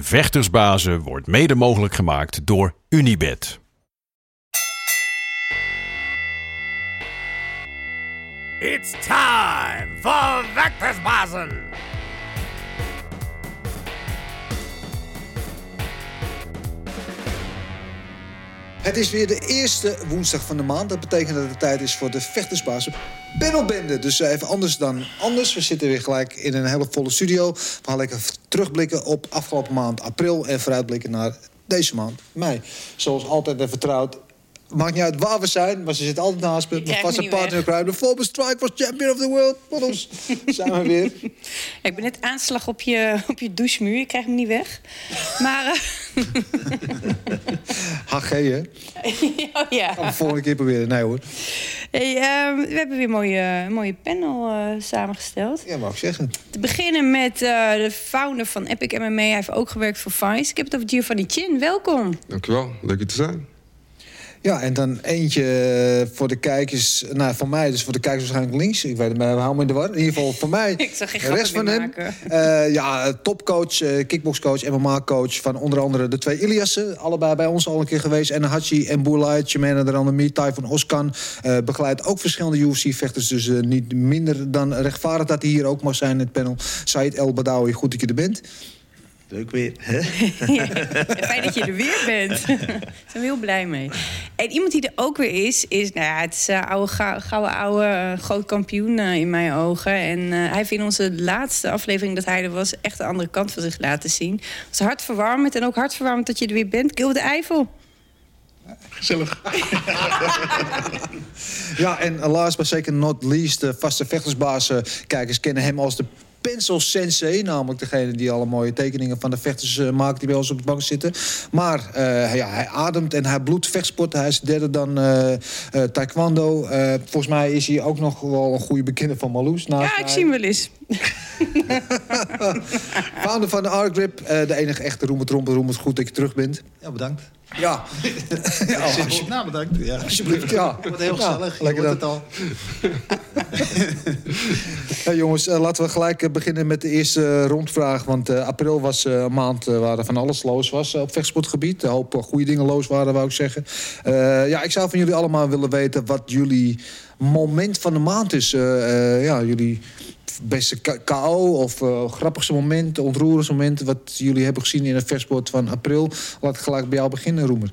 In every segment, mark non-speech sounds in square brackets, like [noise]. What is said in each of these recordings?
Vechtersbazen wordt mede mogelijk gemaakt door Unibed. It's time for Vectorsbazen! Het is weer de eerste woensdag van de maand. Dat betekent dat het tijd is voor de vechtersbazen panelbende. Dus eh, even anders dan anders. We zitten weer gelijk in een hele volle studio. We gaan lekker terugblikken op afgelopen maand april... en vooruitblikken naar deze maand mei. Zoals altijd en vertrouwd Maakt niet uit waar we zijn, maar ze zit altijd naast me. Mijn vaste partner. De former Strike was champion of the world. Wat [laughs] zijn we weer. ik ben net aanslag op je, op je douchemuur. Je krijgt hem niet weg. Maar... [laughs] HG, hè? [laughs] oh, ja. Gaan we volgende keer proberen. Nee, hoor. Hey, uh, we hebben weer een mooie, mooie panel uh, samengesteld. Ja, mag ik zeggen. Te beginnen met uh, de founder van Epic MMA. Hij heeft ook gewerkt voor Vice. Ik heb het over Giovanni Chin. Welkom. Dankjewel. Leuk je te zijn. Ja, en dan eentje eh, voor de kijkers. Nou, voor mij, dus voor de kijkers waarschijnlijk links. Ik weet het, maar we hou me in de war. In ieder geval voor mij. [laughs] Ik zag geen de rest van hem. Uh, ja, topcoach, uh, kickboxcoach, MMA-coach van onder andere de twee Iliassen. Allebei bij ons al een keer geweest. En Hachi en Boulay, Chimena de andere van Oskan. Uh, begeleidt ook verschillende UFC-vechters. Dus niet minder dan rechtvaardig dat hij hier ook mag zijn in het panel. Said El Badawi, goed dat je er bent. Leuk weer. [laughs] fijn dat je er weer bent. [laughs] Daar zijn we heel blij mee. En iemand die er ook weer is, is nou ja, het is uh, oude, gouden oude uh, groot kampioen uh, in mijn ogen. En hij heeft in onze laatste aflevering dat hij er was echt de andere kant van zich laten zien. Het was hartverwarmend en ook hartverwarmend dat je er weer bent. Gilbert de Eiffel. Gezellig. [laughs] ja, en last but zeker not least, de vaste vechtersbaas. Kijkers kennen hem als de Pencil Sensei. Namelijk degene die alle mooie tekeningen van de vechters uh, maakt die bij ons op de bank zitten. Maar uh, ja, hij ademt en hij bloedt vechtsport. Hij is derde dan uh, taekwondo. volgens mij is hij ook nog wel een goede bekende van Marloes. Ja, ik zie hem wel eens. [laughs] Founder van de Argrip. de enige echte roemert, roemert, roemert. Goed dat je terug bent. Ja, bedankt. Ja. [laughs] ja alsjeblieft. Nou, bedankt. Ja. Alsjeblieft, ja. Het wordt heel gezellig. Ja, lekker het al. [laughs] ja, jongens, uh, laten we gelijk uh, beginnen met de eerste rondvraag. Want april was een maand waar er van alles los was op vechtsportgebied. Een hoop goede dingen los waren, wou ik zeggen. ja, ik zou van jullie allemaal willen weten wat jullie moment van de maand is. ja, jullie beste KO of uh, grappigste moment, ontroerendste moment... wat jullie hebben gezien in het versport van april. Laat ik gelijk bij jou beginnen, Roemer.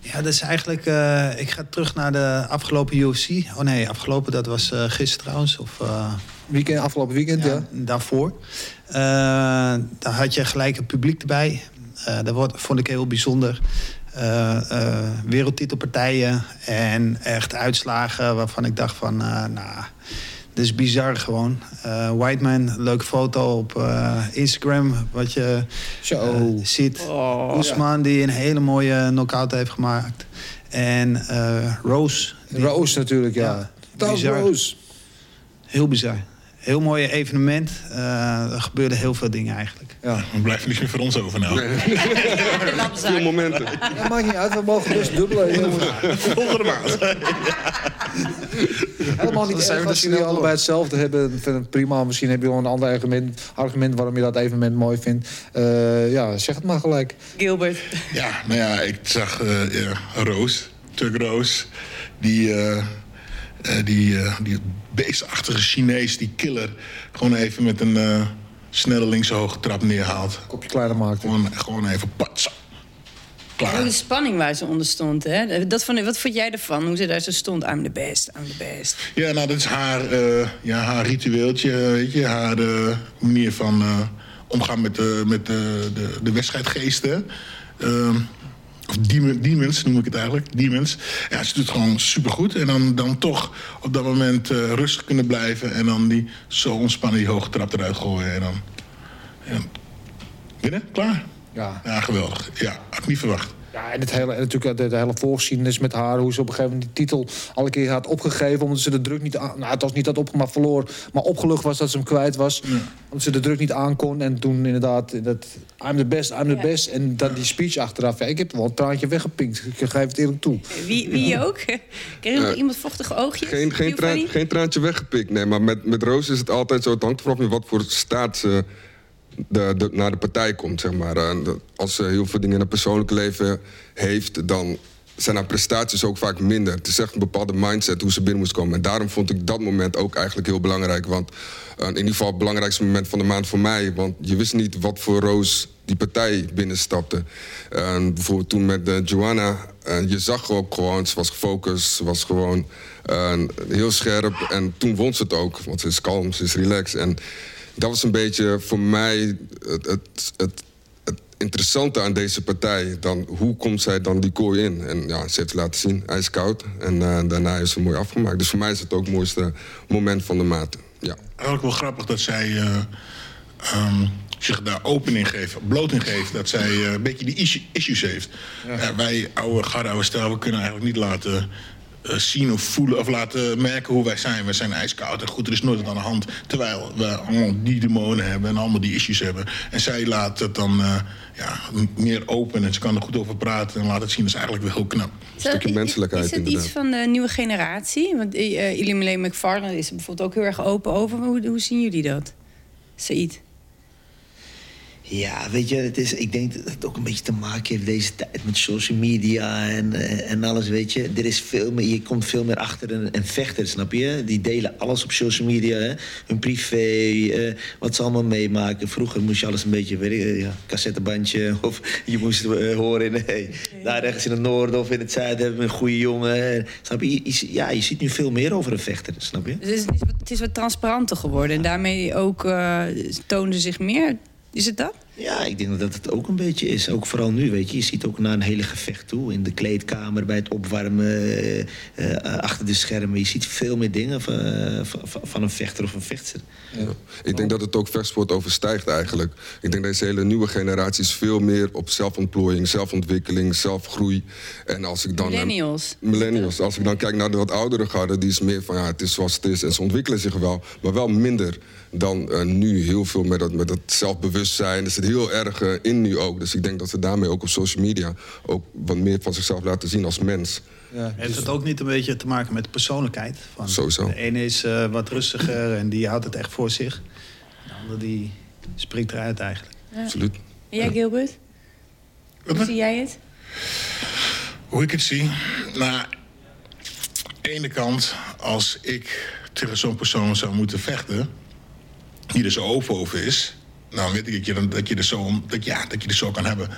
Ja, dat is eigenlijk... Uh, ik ga terug naar de afgelopen UFC. Oh nee, afgelopen, dat was uh, gisteren trouwens. Of, weekend, afgelopen weekend, ja. ja. Daarvoor. daar had je gelijk het publiek erbij. dat vond ik heel bijzonder. Wereldtitelpartijen en echt uitslagen waarvan ik dacht van... nou het is bizar gewoon. Whiteman, leuke foto op Instagram. Wat je ziet. Oh, Oesman, die een hele mooie knockout heeft gemaakt. En Rose. Die, Rose natuurlijk, ja. ja bizar. Rose. Heel bizar. Heel mooi evenement. er gebeurden heel veel dingen eigenlijk. Ja. We blijven niet meer voor ons over nou. Veel [laughs] momenten. Dat maakt niet uit, we mogen dus dubbelen. Volgende maand. [laughs] Helemaal niet erg als jullie allebei hetzelfde hebben. Vind het prima. Misschien heb je gewoon een ander argument, argument waarom je dat evenement mooi vindt. Uh, ja, zeg het maar gelijk. Gilbert. Ja, nou ja, ik zag uh, ja, Roos, Tug Roos. Die... Uh, die, uh, die beestachtige Chinees, die killer, gewoon even met een uh, snelle linkse hoge trap neerhaalt. Kopje kleiner maakt. Gewoon, gewoon even patsa. Klaar. de spanning waar ze onder stond. Hè? Dat vond, wat vond jij ervan? Hoe ze daar zo stond? I'm the best, I'm the best. Ja, nou, dat is haar, uh, ja, haar ritueeltje, weet je. Haar uh, manier van uh, omgaan met, de, met de, de, de wedstrijdgeesten. Ehm, of demons noem ik het eigenlijk. Demons. Ja, ze doet het gewoon supergoed. En dan, dan toch op dat moment rustig kunnen blijven. En dan die zo ontspannen die hoge trap eruit gooien. En dan ja, binnen, klaar. Ja. ja, geweldig. Ja, had ik niet verwacht. Ja, en het hele, natuurlijk de, de hele voorgeschiedenis met haar. Hoe ze op een gegeven moment die titel alle keer had opgegeven. Omdat ze de druk niet aan... Nou, het was niet dat op, maar verloor. Maar opgelucht was dat ze hem kwijt was. Ja. Omdat ze de druk niet aankon. En toen inderdaad, dat, I'm the best, I'm the ja. best. En dan die speech achteraf. Ja, ik heb wel een traantje weggepinkt. Ik geef het eerlijk toe. Wie, wie ook? [laughs] Kreeg uh, iemand vochtige oogjes? Geen, geen, traan, geen traantje weggepikt, nee. Maar met, met Roos is het altijd zo. Het hangt vanaf in wat voor staat ze de, de, naar de partij komt, zeg maar. Als ze heel veel dingen in het persoonlijke leven heeft, dan zijn haar prestaties ook vaak minder. Het is echt een bepaalde mindset hoe ze binnen moest komen. En daarom vond ik dat moment ook eigenlijk heel belangrijk. Want eh, in ieder geval het belangrijkste moment van de maand voor mij. Want je wist niet wat voor roos die partij binnenstapte. En bijvoorbeeld toen met eh, Joanna. Je zag ook gewoon, ze was gefocust, ze was gewoon eh, heel scherp. En toen won ze het ook, want ze is kalm, ze is relaxed. En dat was een beetje voor mij het, het, het, het interessante aan deze partij. Dan, hoe komt zij dan die kooi in? En ja, ze heeft het laten zien, hij is koud. En eh, daarna is ze mooi afgemaakt. Dus voor mij is het ook het mooiste moment van de maand. Ja. Eigenlijk wel grappig dat zij eh, ehm, zich daar open in geeft, bloot in geeft. Dat zij eh, een beetje die issue- issues heeft. Ja, wij, oude garde, oude stijl, we kunnen eigenlijk niet laten zien of voelen of laten merken hoe wij zijn. We zijn ijskoud en goed, er is nooit wat aan de hand. Terwijl we allemaal die demonen hebben en allemaal die issues hebben. En zij laat het dan eh, ja, meer open en ze kan er goed over praten en laat het zien. Dat is eigenlijk wel heel knap. Een stukje Is- menselijkheid Is het inderdaad. iets van de nieuwe generatie? Want uh, Illuminate McFarlane is er bijvoorbeeld ook heel erg open over. Hoe, hoe zien jullie dat? Said? Ja, weet je, het is, ik denk dat het ook een beetje te maken heeft deze tijd met social media en, eh, en alles, weet je. Er is veel meer, je komt veel meer achter een, een vechter, snap je? Die delen alles op social media, hè? hun privé, eh, wat ze allemaal meemaken. Vroeger moest je alles een beetje, weet ik, ja, cassettebandje [laughs] of je moest eh, horen, nee, daar ergens in het noorden of in het zuiden hebben we een goede jongen. Snap je? Ja, je ziet nu veel meer over een vechter, snap je? Dus het, is, het is wat transparanter geworden. En daarmee ook uh, tonen ze zich meer. Is het dat? Ja, ik denk dat het ook een beetje is. Ook vooral nu, weet je. Je ziet ook naar een hele gevecht toe. In de kleedkamer, bij het opwarmen, eh, eh, achter de schermen. Je ziet veel meer dingen van, eh, van, van een vechter of een vechtster. Ja. Ik denk dat het ook vechtsport overstijgt eigenlijk. Ik denk dat deze hele nieuwe generatie is veel meer op zelfontplooiing, zelfontwikkeling, zelfgroei. En als ik dan... Millennials. millennials. Als ik dan kijk naar de wat oudere garde, die is meer van ja, het is zoals het is. En ze ontwikkelen zich wel, maar wel minder dan uh, nu. Heel veel met dat, met dat zelfbewustzijn. Zit heel erg uh, in nu ook. Dus ik denk dat ze daarmee ook op social media ook wat meer van zichzelf laten zien als mens. Ja, Heeft het ook niet een beetje te maken met de persoonlijkheid? Van Sowieso. De ene is uh, wat rustiger en die houdt het echt voor zich. De andere die springt eruit eigenlijk. Ja. Absoluut. En jij, Gilbert? Hoe zie jij het? Hoe ik het zie? Nou, aan de ene kant, als ik tegen zo'n persoon zou moeten vechten... die er zo open over is... dan weet ik dat je, dan, dat je, er, zo, dat, ja, dat je er zo kan hebben.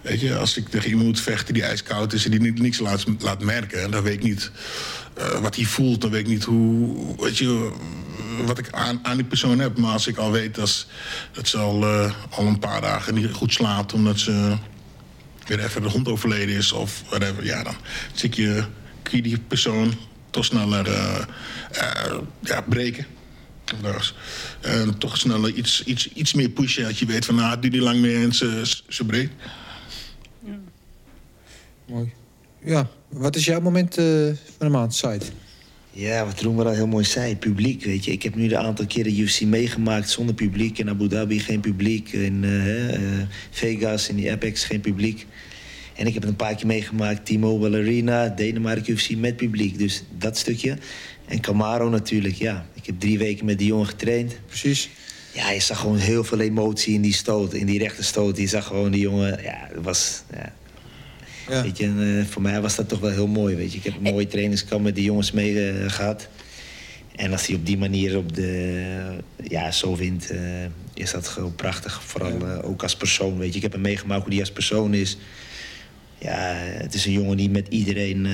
Weet je, als ik tegen iemand moet vechten die ijskoud is... en die niks laat, merken... dan weet ik niet uh, wat hij voelt. Dan weet ik niet hoe... Weet je, wat ik aan, aan die persoon heb. Maar als ik al weet dat, ze al, uh, al een paar dagen niet goed slaapt... omdat ze weer even de hond overleden is of whatever... ja, dan zie je, kun je die persoon toch sneller uh, ja, breken. En toch sneller iets, iets, iets meer pushen. Dat je weet van, nou, duurt niet lang meer en ze, ze breekt. Ja. Mooi. Ja, wat is jouw moment uh, van de maand, site? Ja, wat Roemer al heel mooi zei, publiek, weet je. Ik heb nu de aantal keren UFC meegemaakt zonder publiek. In Abu Dhabi geen publiek, in uh, uh, Vegas, in die Apex geen publiek. En ik heb het een paar keer meegemaakt, T-Mobile Arena, Denemarken UFC met publiek. Dus dat stukje. En Camaro natuurlijk, ja. Ik heb drie weken met die jongen getraind. Precies. Ja, je zag gewoon heel veel emotie in die stoot, in die rechte stoot. Je zag gewoon die jongen, ja, dat was... Ja. Ja. Weet je, en, uh, voor mij was dat toch wel heel mooi. Weet je. Ik heb een mooie trainingskamp met die jongens mee uh, gehad. En als hij op die manier op de, ja, zo wint, uh, is dat gewoon prachtig. Vooral ook als persoon. Weet je. Ik heb hem meegemaakt hoe hij als persoon is. Ja, het is een jongen die met iedereen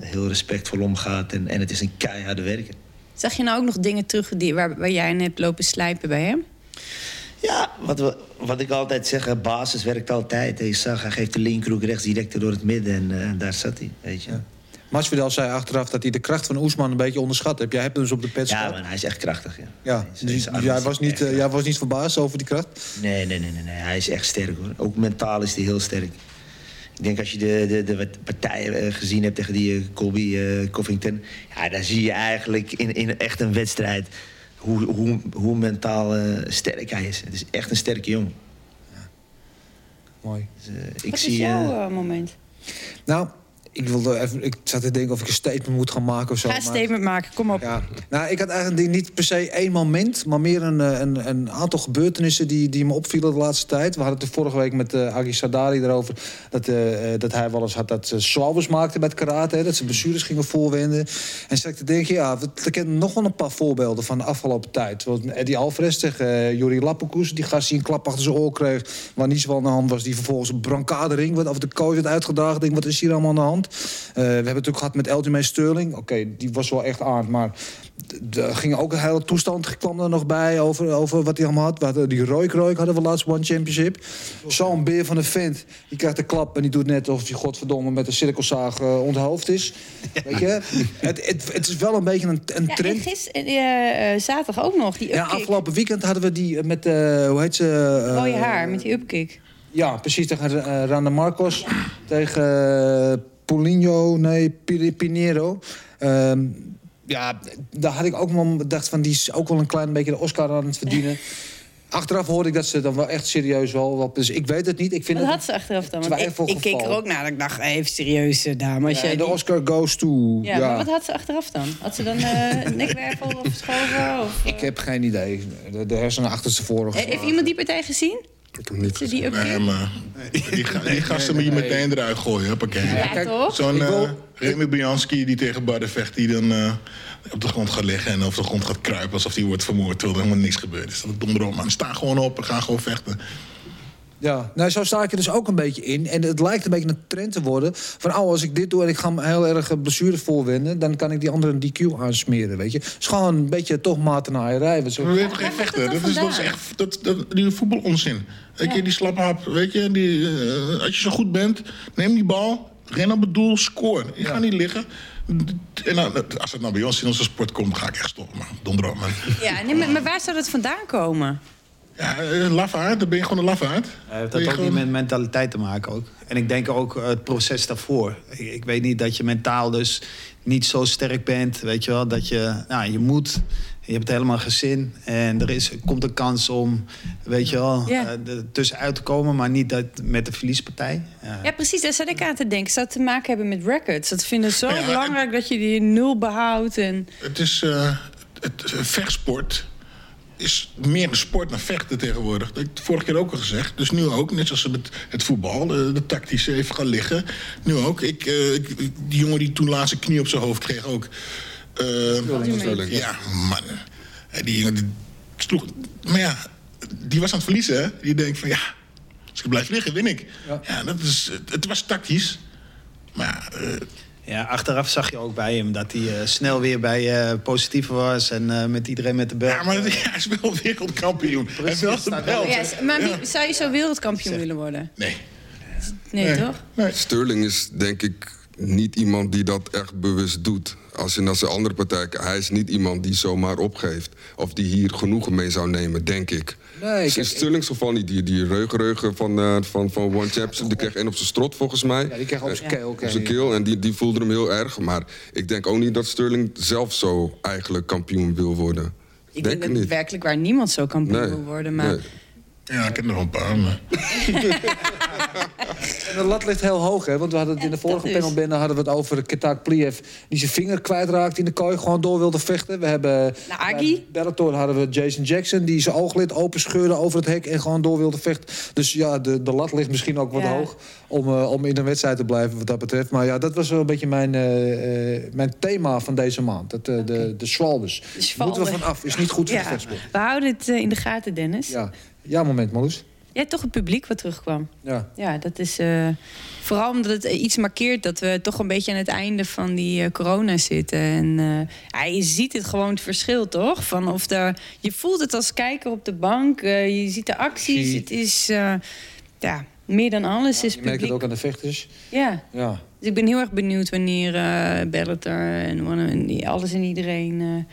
heel respectvol omgaat. En, en het is een keiharde werker. Zag je nou ook nog dingen terug die, waar, waar jij in hebt lopen slijpen bij hem? Ja, wat, we, wat ik altijd zeg, basis werkt altijd. Je zag, hij geeft de linkerhoek rechts direct door het midden en uh, daar zat hij, weet je. Ja. Masvidal zei achteraf dat hij de kracht van Oesman een beetje onderschat heeft. Jij hebt hem dus op de pet Ja, man, hij is echt krachtig, ja. Ja, dus jij, was niet, uh, jij was niet verbaasd over die kracht? Nee, nee, nee, nee, nee, hij is echt sterk, hoor. Ook mentaal is hij heel sterk. Ik denk als je de, de, de partijen uh, gezien hebt tegen die Colby Covington... ja, daar zie je eigenlijk in, in echt een wedstrijd hoe, hoe, hoe mentaal uh, sterk hij is. Het is echt een sterke jongen. Ja. Mooi. Dus, uh, ik Wat zie, is jouw uh, moment? Nou, ik, wilde even, ik zat te denken of ik een statement moet gaan maken of zo. Ga een statement maken, kom op. Ja, nou, ik had eigenlijk niet per se één moment, maar meer een, eh, een, een aantal gebeurtenissen die, die me opvielen de laatste tijd. We hadden het er vorige week met uh, Agi Sadari erover dat, eh, dat hij wel eens had dat ze zwalbers maakte met karate, hè, dat ze blessures gingen voorwenden. En zat ik te denken, ja, we- ik ken nog wel een paar voorbeelden van de afgelopen tijd. Zoals Eddie Alvarez tegen Juri Lappenkoes, die gast die een klap achter zijn oor kreeg, waar niets wel aan de hand was, die vervolgens een brancardering, wat of de coach werd uitgedaagd. Denk, wat is hier allemaal aan de hand? Eh, we hebben het ook gehad met Elgin Sterling. Oké, die was wel echt aan, maar er ging ook een hele toestand kwam er nog bij over, over wat hij allemaal had. We hadden die Royk Royk hadden we laatst One Championship. Zo'n beer van een vent, die krijgt een klap en die doet net alsof hij godverdomme met een cirkelzaag eh, onthoofd is. Weet je? Het, het, het is wel een beetje een, een Ja, en trend. gisteren, eh, zaterdag ook nog, die Ja, afgelopen weekend hadden we die met, eh, hoe heet ze? eh, Rode haar, met die upkick. Ja, precies. Tegen eh, Randa Marcos. Tegen eh Paulinho, nee, Pi- Pinheiro. Ehm, ja, daar had ik ook wel gedacht van... die is ook wel een klein beetje de Oscar aan het verdienen. [laughs] Achteraf hoorde ik dat ze dan wel echt serieus wel... wel- Dus ik weet het niet. Ik vind Wat het had ze achteraf dan? Want ik, keek er ook naar. dat Ik dacht, eh, even serieus, eh, dame. Als Ja, jij de die- Oscar goes to... Ja, Ja, maar wat had ze achteraf dan? Had ze dan eh [laughs] nekwervel of schoven? Of, Ik heb geen idee. De, de hersenen achterstevoren. Eh, Heeft iemand die partij gezien? Ik heb hem niet Ze die? Nee, maar die, ga- die gasten moet je meteen eruit gooien, hoppakee. Ja, kijk, toch? Zo'n eh Remy Bianski die tegen Barden vecht, die dan eh, op de grond gaat liggen en op de grond gaat kruipen alsof hij wordt vermoord, terwijl er helemaal niks gebeurd is. Dat is dom erop, man. Sta gewoon op en ga gewoon vechten. Ja, nou, zo sta ik er dus ook een beetje in. En het lijkt een beetje een trend te worden. Van, oh, als ik dit doe en ik ga me heel erg eh, blessures voorwenden... dan kan ik die andere een DQ aansmeren, weet je. Het is gewoon een beetje toch matenaaierij. Zo- We weten geen vechten. dat Dat is, dat is echt dat, dat, die voetbalonzin. Weet je, die slaphap, weet je, die, eh, als je zo goed bent, neem die bal, ren op het doel, score. Je gaat niet liggen. En dan, als het nou bij ons in onze sport komt, dan ga ik echt stoppen, man. Donder. Ja, nee, maar, maar waar zou dat vandaan komen? Ja, een lafaard, dan ben je gewoon een lafaard. Hij heeft Ben dat je ook niet gewoon- met mentaliteit te maken ook. En ik denk ook eh, het proces daarvoor. Ik, ik weet niet dat je mentaal dus niet zo sterk bent. Weet je wel, dat je, nou, je moet. Je hebt helemaal gezin. En er is, komt een kans om, weet je wel, Ja. eh, er tussenuit te komen. Maar niet dat, met de verliespartij. Ja. Ja, precies, daar zat ik aan te denken. Zou het te maken hebben met records? Dat vinden ze zo Ja, belangrijk dat je die nul behoudt. En... Het is eh, het eh, vechtsport is meer een sport dan vechten tegenwoordig. Dat heb ik vorige keer ook al gezegd. Dus nu ook, net zoals met het voetbal, de, de tactische even gaan liggen. Nu ook. Ik, eh, ik, die jongen die toen laatst een knie op zijn hoofd kreeg ook. Eh, ja, man. Eh, Die jongen die sloeg. Maar ja, die was aan het verliezen. Hè? Die denkt van ja, als ik blijf liggen, win ik. Ja, dat is, het, het was tactisch. Maar eh, Ja, achteraf zag je ook bij hem dat hij eh, snel weer bij eh positiever was. En eh, met iedereen met de bel. ja, maar hij is wel [laughs] wereldkampioen. Hij heeft wel de staat wel- belt. Ja, maar wie, zou je zo wereldkampioen willen worden? Nee. Nee, Nee. toch? nee. Sterling is denk ik niet iemand die dat echt bewust doet. Als je naar zijn andere partij kijkt, hij is niet iemand die zomaar opgeeft. Of die hier genoegen mee zou nemen, denk ik. Nee, ik- in Sterling's geval niet. Die, die reugenreugen van, eh, van, van One Championship, die kreeg één op zijn strot volgens mij. Ja, die kreeg op zijn keel. Op zijn keel en die, die voelde hem heel erg. Maar ik denk ook niet dat Sterling zelf zo eigenlijk kampioen wil worden. Ik denk dat niet. werkelijk waar niemand zo kampioen Nee, wil worden. Maar nee. Ja, ik heb nog een paar. Maar... [laughs] En de lat ligt heel hoog, hè? Want we hadden het in de vorige dat is. panelbende hadden we het over Ketak Pliev... die zijn vinger kwijtraakt in de kooi, gewoon door wilde vechten. We hebben... Nou, Agi? Bij Bellator hadden we Jason Jackson... die zijn ooglid openscheurde over het hek en gewoon door wilde vechten. Dus ja, de, de lat ligt misschien ook wat Ja. hoog... Om, eh, om in een wedstrijd te blijven wat dat betreft. Maar ja, dat was wel een beetje mijn, eh, eh, mijn thema van deze maand. Dat, eh, de, de Swalbes. Zwalbe. Moeten we vanaf. Is niet goed voor de ja, vechtsport. we houden het in de gaten, Dennis. Ja. Ja, moment, Marloes. Ja, toch het publiek wat terugkwam. Ja. Ja, dat is eh, vooral omdat het eh, iets markeert dat we toch een beetje aan het einde van die eh, corona zitten. En ja, je ziet het gewoon het verschil, toch? Van of er, je voelt het als kijker op de bank, je ziet de acties. Zie- Het is ja, meer dan alles is Je merkt het ook aan de vechters. Ja, Ja. dus ik ben heel erg benieuwd wanneer Bellator en, alles en iedereen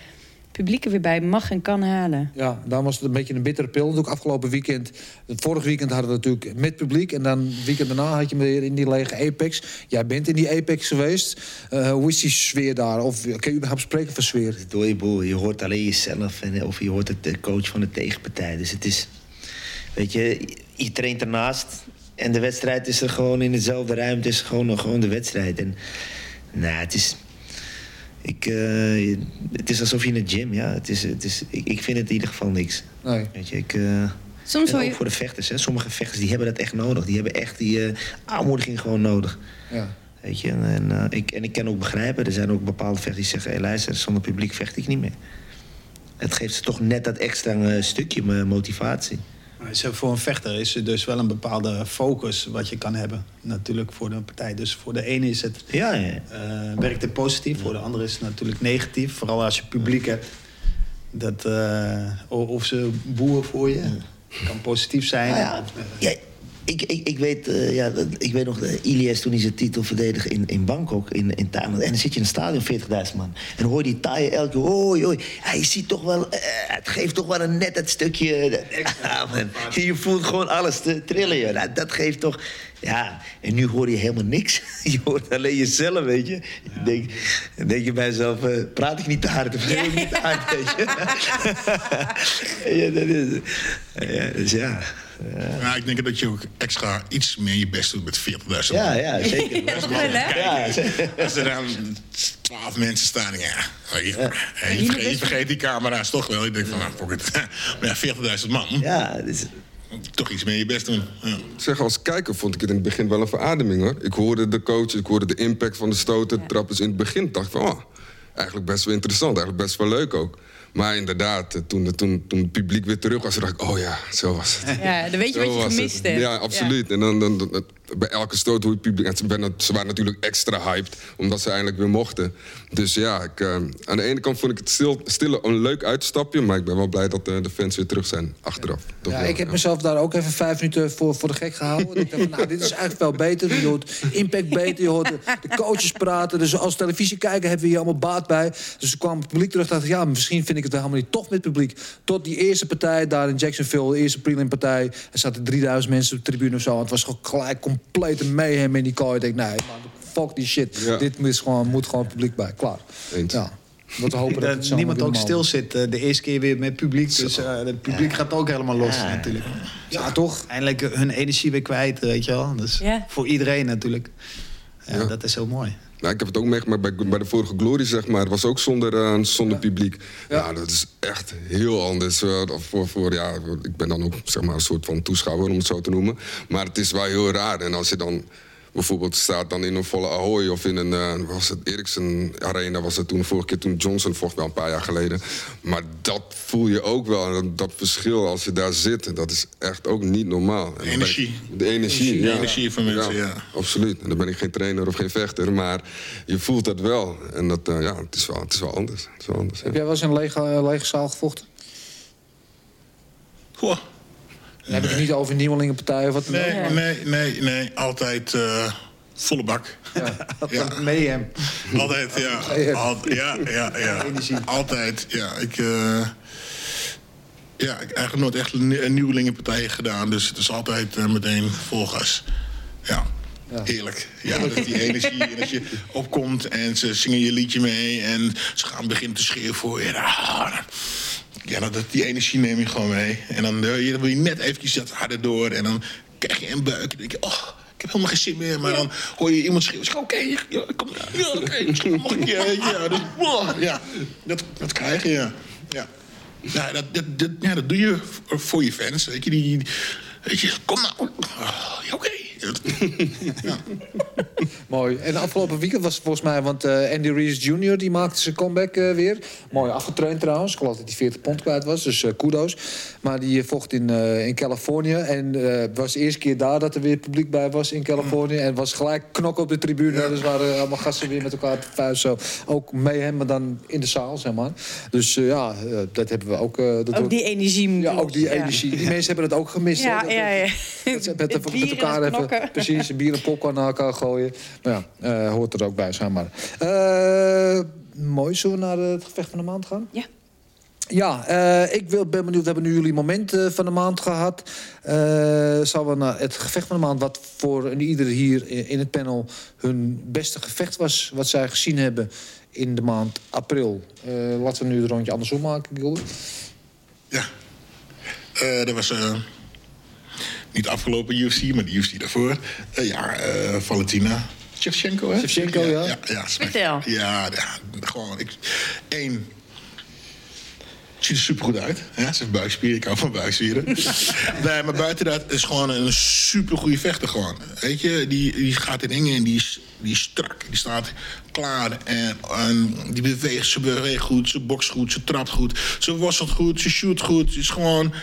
publiek er weer bij mag en kan halen. Ja, daar was het een beetje een bittere pil. Ook afgelopen weekend, het vorig weekend hadden we natuurlijk met publiek. En dan weekend daarna had je hem weer in die lege Apex. Jij bent in die Apex geweest. Eh, hoe is die sfeer daar? Of kun je überhaupt spreken van sfeer? Het je boel. Je hoort alleen jezelf en, of je hoort het de coach van de tegenpartij. Dus het is, weet je, je traint ernaast. En de wedstrijd is er gewoon in dezelfde ruimte, is gewoon, gewoon de wedstrijd. En nou, het is. Ik, eh, het is alsof je in een gym, ja. Het is, het is, ik, ik vind het in ieder geval niks. Nee. Weet je, ik. eh, Soms en ook je... voor de vechters, hè. Sommige vechters die hebben dat echt nodig. Die hebben echt die eh, aanmoediging gewoon nodig. Ja. Weet je, en, en, eh, ik, en ik kan ook begrijpen, er zijn ook bepaalde vechters die zeggen... Hé, luister, zonder publiek vecht ik niet meer. Het geeft ze toch net dat extra eh, stukje motivatie. Voor een vechter is er dus wel een bepaalde focus wat je kan hebben. Natuurlijk voor de partij. Dus voor de ene is het, Ja, ja. eh, werkt het positief. Voor de andere is het natuurlijk negatief. Vooral als je publiek hebt. Dat, eh, of ze boeren voor je. kan positief zijn. Nou ja, eh, ja, ik, ik, ik, weet, eh, ja, dat- ik weet nog, uh, Ilias toen hij zijn titel verdedigde in, in Bangkok, in, in Thailand. En dan zit je in een stadion, 40.000 man. En dan hoor je die Thai elke keer, oei, oei. Ja, je ziet toch wel, eh, het geeft toch wel een net het stukje... ja, [laughs] man. Je voelt gewoon alles te trillen, joh. Nou, dat geeft toch... Ja, en nu hoor je helemaal niks. [laughs] Je hoort alleen jezelf, weet je. Dan denk, denk je bij jezelf, praat ik niet te hard [laughs] of ik niet te hard, weet je. ja, dat is... Ja, dus ja... Ja, ik denk dat je ook extra iets meer je best doet met 40.000 Ja, ja, zeker. Toch [laughs] wel, hè? Ja, [laughs] Als er dan 12 mensen staan, ja. Je, je, vergeet, je vergeet die camera's toch wel. Ik denk van, nou, fuck it. [laughs] Maar ja, 40.000 man. ja, dus, Toch iets meer je best doen. Ja. Ik zeg, als kijker vond ik het in het begin wel een verademing hoor. Ik hoorde de coach, ik hoorde de impact van de stoten, trappen. In het begin dacht ik van, oh, eigenlijk best wel interessant, eigenlijk best wel leuk ook. Maar inderdaad, eh, toen, toen, toen het publiek weer terug was, dacht ik, oh ja, zo was het. Ja, dan weet je Zo wat je gemist hebt. Ja, absoluut. En dan, dan, dan- bij elke stoot hoe het publiek... en Ze, ben- ze waren natuurlijk extra hyped, omdat ze eindelijk weer mochten. Dus ja, ik, eh, aan de ene kant vond ik het stil, stille een leuk uitstapje... maar ik ben wel blij dat eh, de fans weer terug zijn, achteraf. Toch Ja, wel, ik heb ja. mezelf daar ook even vijf minuten voor, voor de gek gehouden. ik dacht van, nou, dit is eigenlijk wel beter. Je hoort impact beter, je hoort de, de coaches praten. Dus als televisiekijker hebben we hier allemaal baat bij. Dus toen kwam het publiek terug dacht ja, misschien vind ik het wel helemaal niet tof met het publiek. Tot die eerste partij daar in Jacksonville, de eerste prelim-partij... er zaten 3000 mensen op de tribune of zo. Het was gewoon gelijk complete mayhem in die kooi. Ik denk, nee, man, fuck die shit. Ja. Dit is gewoon, moet gewoon publiek bij. Klaar. Eens. Ja. Dat we hopen [laughs] dat, zo niemand ook stil zit. eh, de eerste keer weer met publiek. Dus eh, het publiek gaat ook helemaal los natuurlijk. Ja, toch? Eindelijk hun energie weer kwijt, weet je wel. Dus Ja. voor iedereen natuurlijk. Ja, Ja. Dat is heel mooi. Nou, ik heb het ook meegemaakt bij, bij de vorige Glory, zeg maar. Het was ook zonder, eh, zonder publiek. Ja. dat is echt heel anders. voor, voor, ja, ik ben dan ook zeg maar, een soort van toeschouwer, om het zo te noemen. Maar het is wel heel raar. En als je dan bijvoorbeeld staat dan in een volle Ahoy... of in een, eh, was het Ericsson Arena, was het toen de vorige keer... toen Johnson vocht wel een paar jaar geleden. Maar dat voel je ook wel. Dat, dat verschil als je daar zit, dat is echt ook niet normaal. En ik- Energie. de energie, De ja. energie van mensen, ja. Absoluut. En dan ben ik geen trainer of geen vechter, maar je voelt dat wel. En dat, eh, ja, het is wel, het is wel anders. Het is wel anders ja. Heb jij wel eens in een lege, eh, lege zaal gevochten? Goh. Dan heb ik het niet over nieuwelingenpartijen of wat dan Nee, ook. nee, nee, nee. Altijd eh, volle bak. Ja. [laughs] Mayhem. Altijd, ja. [laughs] Al- ja, ja, ja. Altijd, ja. Ik, eh, ja, ik heb eigenlijk nooit echt een nieuwelingenpartij gedaan. Dus het is altijd eh, meteen vol gas. Ja. Heerlijk. Ja, dat is die energie. [laughs] En als je opkomt en ze zingen je liedje mee... en ze gaan beginnen te schreeuwen voor je. Ja, dat, die energie neem je gewoon mee. En dan, eh, wil je net eventjes dat harder door. En dan krijg je een buik. En dan denk je, oh, ik heb helemaal geen zin meer. Maar dan hoor je iemand schreeuwen. Oké, ja, kom ja, oké, weet je, Ja, dus, ja dat, dat krijg je, ja. ja. Ja, dat, dat, dat, ja, dat doe je voor- voor je fans. Weet je, die, weet je kom nou. Oh, ja, oké. Ja. [laughs] Mooi. En afgelopen weekend was het volgens mij, want eh, Andy Reese Jr. die maakte zijn comeback eh, weer. Mooi afgetraind trouwens. Ik geloof dat hij 40 pond kwijt was, dus eh, kudos. Maar die vocht in, eh, in Californië. En eh, het was de eerste keer daar dat er weer publiek bij was in Californië. En het was gelijk knok op de tribune. Dus waren allemaal gasten weer met elkaar te vuist. Zo. Ook mee hem, maar dan in de zaal, zeg maar. Dus eh, ja, dat hebben we ook. eh, dat Ook die energie. ja, ook die Ja. energie. Die mensen hebben het ook gemist. hè? Ja, Dat- ja, ja. dat ze [laughs] met, Het met bier en elkaar even [laughs] precies een bier en popcorn naar elkaar gooien. Maar ja, eh, hoort er ook bij, zeg maar. Eh, mooi, zullen we naar het gevecht van de maand gaan? Ja. Ja, eh, ik wil, ben benieuwd. We hebben nu jullie moment eh, van de maand gehad. Eh zullen we naar het gevecht van de maand... wat voor ieder hier in het panel hun beste gevecht was... wat zij gezien hebben in de maand april. Eh, laten we nu het rondje andersom maken, Gilbert. Ja. Eh, dat was... Niet afgelopen UFC, maar de UFC daarvoor. Eh, ja, eh, Valentina. Shevchenko, hè? Shevchenko, ja. Ja, ja, Vertel. Ja, ja, gewoon. Ik, één. Ziet er supergoed uit. Ja, ze heeft buikspieren. Ik hou van buikspieren. [laughs] nee, maar buiten dat is gewoon een supergoeie vechter gewoon. Weet je, die, die gaat in dingen en die is, die is strak. Die staat klaar en, en die beweegt. Ze beweegt goed, ze bokst goed, ze trapt goed. Ze worstelt goed, ze shoot goed. Ze is gewoon...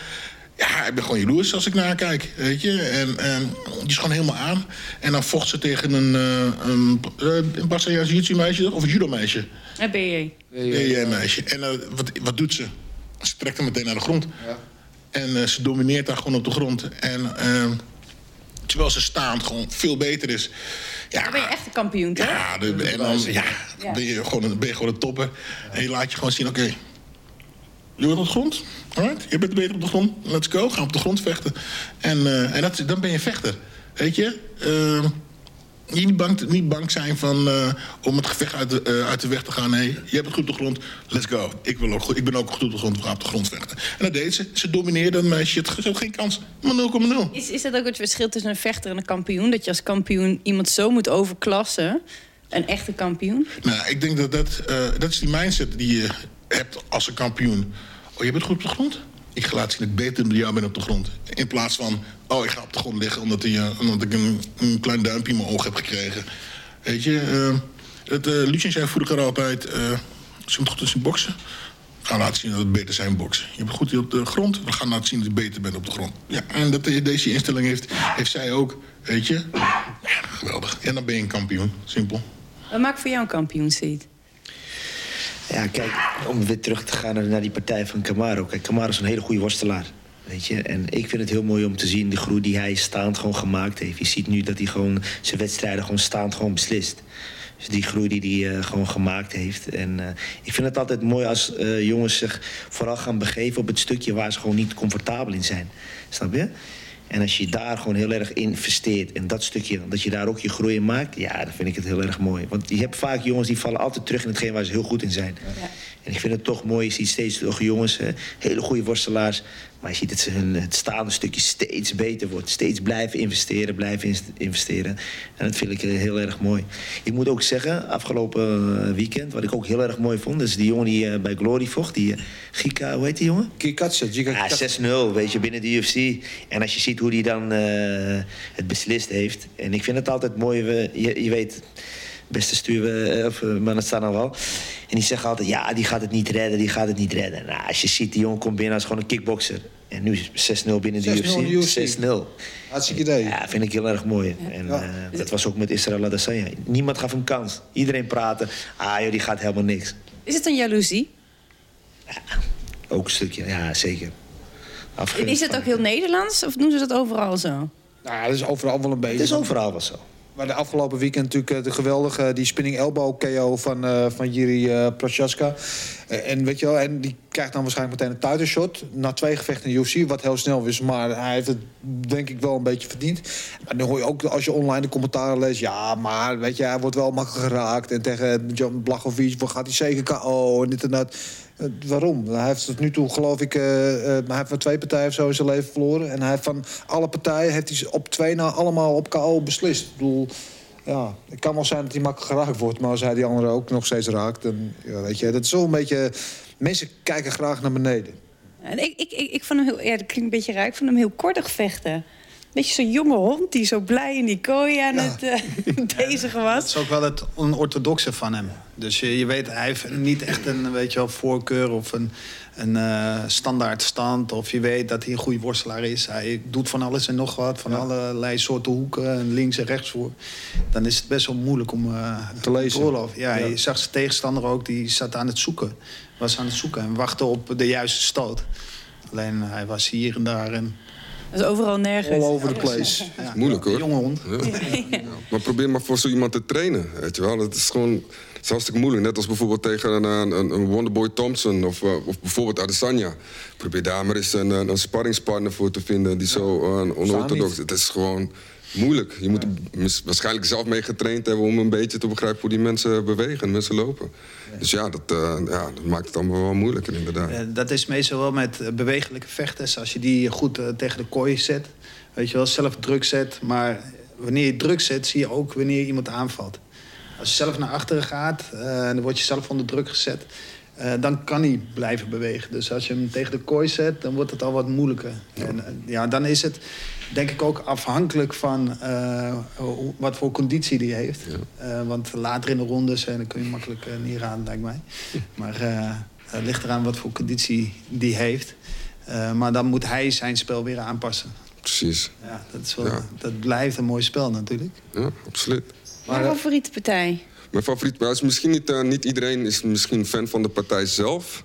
Ja, ik ben gewoon jaloers als ik naar haar kijk, weet je. En, en die is gewoon helemaal aan. En dan vocht ze tegen een, uh, een, uh, een Braziliaans jiu-jitsu-meisje of een judo-meisje. Een BJ. BJ-meisje. En uh, wat, wat doet ze? Ze trekt hem meteen naar de grond. Ja. En ze domineert daar gewoon op de grond. En terwijl ze staand gewoon veel beter is. Ja, dan ben je echt een kampioen, toch? Ja, de, en dan ja, ja. Ben, je gewoon, een, ben je gewoon een topper. En je laat je gewoon zien, oké... Okay, je wordt op de grond. Alright? Je bent beter op de grond. Let's go. Ga op de grond vechten. En, uh, en dat, dan ben je vechter. Weet je? Uh, niet, bang, niet bang zijn van, uh, om het gevecht uit de, uh, uit de weg te gaan. Nee, je hebt het goed op de grond. Let's go. Ik, wil ook, goed, ik ben ook goed op de grond. We gaan op de grond vechten. En dat deed ze. Ze domineerde een meisje. Het had geen kans. Maar 0,0. Is, is dat ook het verschil tussen een vechter en een kampioen? Dat je als kampioen iemand zo moet overklassen? Een echte kampioen? Nou, ik denk dat dat, dat is die mindset die je hebt als een kampioen. Oh, je bent goed op de grond? Ik ga laten zien dat ik beter dan jou ben op de grond. In plaats van, oh, ik ga op de grond liggen omdat, uh, omdat ik een, klein duimpje in mijn oog heb gekregen. Weet je, uh, het, uh, Lucien zei vroeger altijd, ze moet goed in zijn boksen. Gaan laten zien dat het beter zijn boksen. Je bent goed op de grond, we gaan laten zien dat je beter bent op de grond. Ja, en dat, deze instelling heeft, heeft zij ook, weet je. Geweldig. En dan ben je een kampioen, simpel. Wat maakt voor jou een kampioen, Seed? Ja, kijk, om weer terug te gaan naar die partij van Camaro. Kijk, Camaro is een hele goede worstelaar. Weet je? En ik vind het heel mooi om te zien de groei die hij staand gewoon gemaakt heeft. Je ziet nu dat hij gewoon zijn wedstrijden gewoon staand gewoon beslist. Dus die groei die hij uh, gewoon gemaakt heeft. En uh, ik vind het altijd mooi als uh, jongens zich vooral gaan begeven op het stukje waar ze gewoon niet comfortabel in zijn. Snap je? En als je daar gewoon heel erg investeert in dat stukje, dat je daar ook je groei in maakt, ja, dan vind ik het heel erg mooi. Want je hebt vaak jongens die vallen altijd terug in hetgeen waar ze heel goed in zijn. En ik vind het toch mooi, je ziet steeds toch jongens, hele goede worstelaars, maar je ziet dat ze hun, het staande stukje steeds beter wordt. Steeds blijven investeren, blijven investeren. En dat vind ik heel erg mooi. Ik moet ook zeggen, afgelopen weekend, wat ik ook heel erg mooi vond... is die jongen die uh, bij Glory vocht, die Gika, hoe heet die jongen? Kikatse. Ja, 6-0, weet je, binnen de UFC. En als je ziet hoe die dan uh, het beslist heeft. En ik vind het altijd mooi, we, je, je weet beste stuur, of maar dat staat al wel. En die zeggen altijd, ja, die gaat het niet redden, die gaat het niet redden. Nou, als je ziet, die jongen komt binnen als gewoon een kickboxer. En nu 6-0 binnen de UFC. 6-0. Hartstikke idee. Ja, vind ik heel erg mooi. Ja. En ja. uh, dat was ook met Israël Adesanya. Niemand gaf hem kans. Iedereen praatte. Ah joh, die gaat helemaal niks. Is het een jaloezie? Ja, ook een stukje, ja, zeker. Is het ook heel Nederlands of doen ze dat overal zo? Nou, ja, dat is overal wel een beetje. Het is overal wel zo. Maar de afgelopen weekend natuurlijk de geweldige die spinning elbow KO van, uh, van Jiri uh, Prochaska. En weet je wel, en die krijgt dan waarschijnlijk meteen een title shot na twee gevechten in de UFC, wat heel snel is, maar hij heeft het denk ik wel een beetje verdiend. Maar dan hoor je ook als je online de commentaren leest, ja, maar weet je, hij wordt wel makkelijk geraakt en tegen John Blachowicz gaat hij zeker KO en dit en dat. Uh, waarom? Hij heeft tot nu toe, geloof ik, uh, uh, hij heeft van twee partijen of zo in zijn leven verloren. En hij heeft van alle partijen heeft hij op twee na allemaal op KO beslist. Ik bedoel, ja, het kan wel zijn dat hij makkelijk geraakt wordt, maar als hij die andere ook nog steeds raakt, dan ja, weet je, dat is zo een beetje. Mensen kijken graag naar beneden. En ik, ik, ik, ik vond hem heel, ja, dat klinkt een beetje raar, ik vond hem heel kortig vechten beetje zo'n jonge hond die zo blij in die kooi aan ja. het [laughs] uh, bezig was. Dat is ook wel het onorthodoxe van hem. Dus je, je weet, hij heeft niet echt een weet je wel, voorkeur of een, een uh, standaard stand. Of je weet dat hij een goede worstelaar is. Hij doet van alles en nog wat. Van ja. allerlei soorten hoeken, links en rechts voor. Dan is het best wel moeilijk om uh, te lezen. Ja, ja, je zag zijn tegenstander ook, die zat aan het zoeken. Was aan het zoeken en wachtte op de juiste stoot. Alleen hij was hier en daar en dat is overal nergens. All over the place. Ja, dat is moeilijk hoor. Jonge hond. Ja. [laughs] Maar probeer maar voor zo iemand te trainen. Weet je wel. Dat is gewoon dat is hartstikke moeilijk. Net als bijvoorbeeld tegen een, een, een Wonderboy Thompson of, uh, of bijvoorbeeld Adesanya. Probeer daar maar eens een, een sparringspartner voor te vinden die zo uh, onorthodox Het is gewoon moeilijk. Je moet er waarschijnlijk zelf mee getraind hebben om een beetje te begrijpen hoe die mensen bewegen, mensen lopen. Dus ja dat, uh, ja, dat maakt het allemaal wel moeilijker inderdaad. Uh, dat is meestal wel met bewegelijke vechters. Als je die goed uh, tegen de kooi zet, Weet je wel, zelf druk zet. Maar wanneer je druk zet, zie je ook wanneer iemand aanvalt. Als je zelf naar achteren gaat, dan word je zelf onder druk gezet. Uh, dan kan hij blijven bewegen. Dus als je hem tegen de kooi zet, dan wordt het al wat moeilijker. En uh, ja, dan is het denk ik ook afhankelijk van wat voor conditie die heeft. Ja. want later in de rondes, dan kun je makkelijk niet raden, lijkt mij. [laughs] Maar het ligt eraan wat voor conditie die heeft. maar dan moet hij zijn spel weer aanpassen. Precies. Ja, dat, is wel, dat blijft een mooi spel natuurlijk. Ja, absoluut. Mijn favoriete partij? Mijn favoriete partij is misschien niet, uh, niet iedereen is misschien fan van de partij zelf.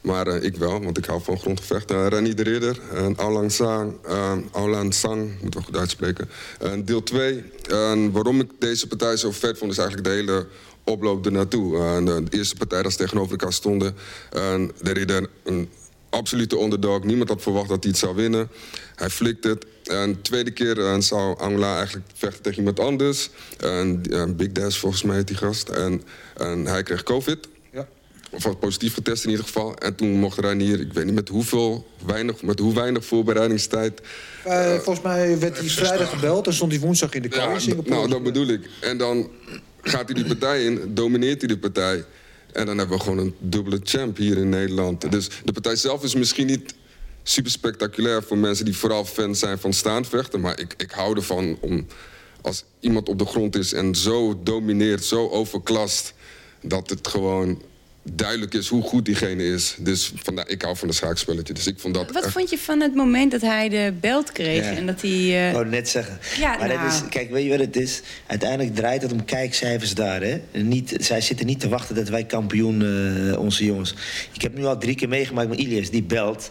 Maar uh, ik wel, want ik hou van grondgevechten. Uh, Rani de Ridder, uh, Aolang Sang, Aolang Sang, moet wel goed uitspreken. deel 2. waarom ik deze partij zo vet vond, is eigenlijk de hele oploop ernaartoe. de eerste partij dat ze tegenover elkaar stonden. de Ridder, een absolute underdog. Niemand had verwacht dat hij het zou winnen. Hij flikt het. En de tweede keer uh, zou Angela eigenlijk vechten tegen iemand anders. En, Big Dash volgens mij heet die gast. En, en hij kreeg covid. Ja. Of positief getest in ieder geval. En toen mocht Reinier, ik weet niet met hoeveel, weinig, met hoe weinig voorbereidingstijd... Uh, volgens mij werd hij vrijdag gebeld en stond hij woensdag in de kou ja, Nou, dat bedoel ik. En dan gaat hij die partij in, domineert hij de partij... En dan hebben we gewoon een dubbele champ hier in Nederland. Dus de partij zelf is misschien niet super spectaculair voor mensen die vooral fan zijn van staandvechten. Maar ik, ik hou ervan om als iemand op de grond is en zo domineert, zo overklast, dat het gewoon duidelijk is hoe goed diegene is. Dus vandaar, ik hou van de schaakspelletje. Dus ik vond dat Wat vond je van het moment dat hij de belt kreeg en dat hij... Uh... Ik wou net zeggen. Ja, maar nou. is, kijk, weet je wat het is? Uiteindelijk draait het om kijkcijfers daar. Hè? Niet, zij zitten niet te wachten dat wij kampioen, uh, onze jongens. Ik heb nu al drie keer meegemaakt met Ilias, die belt.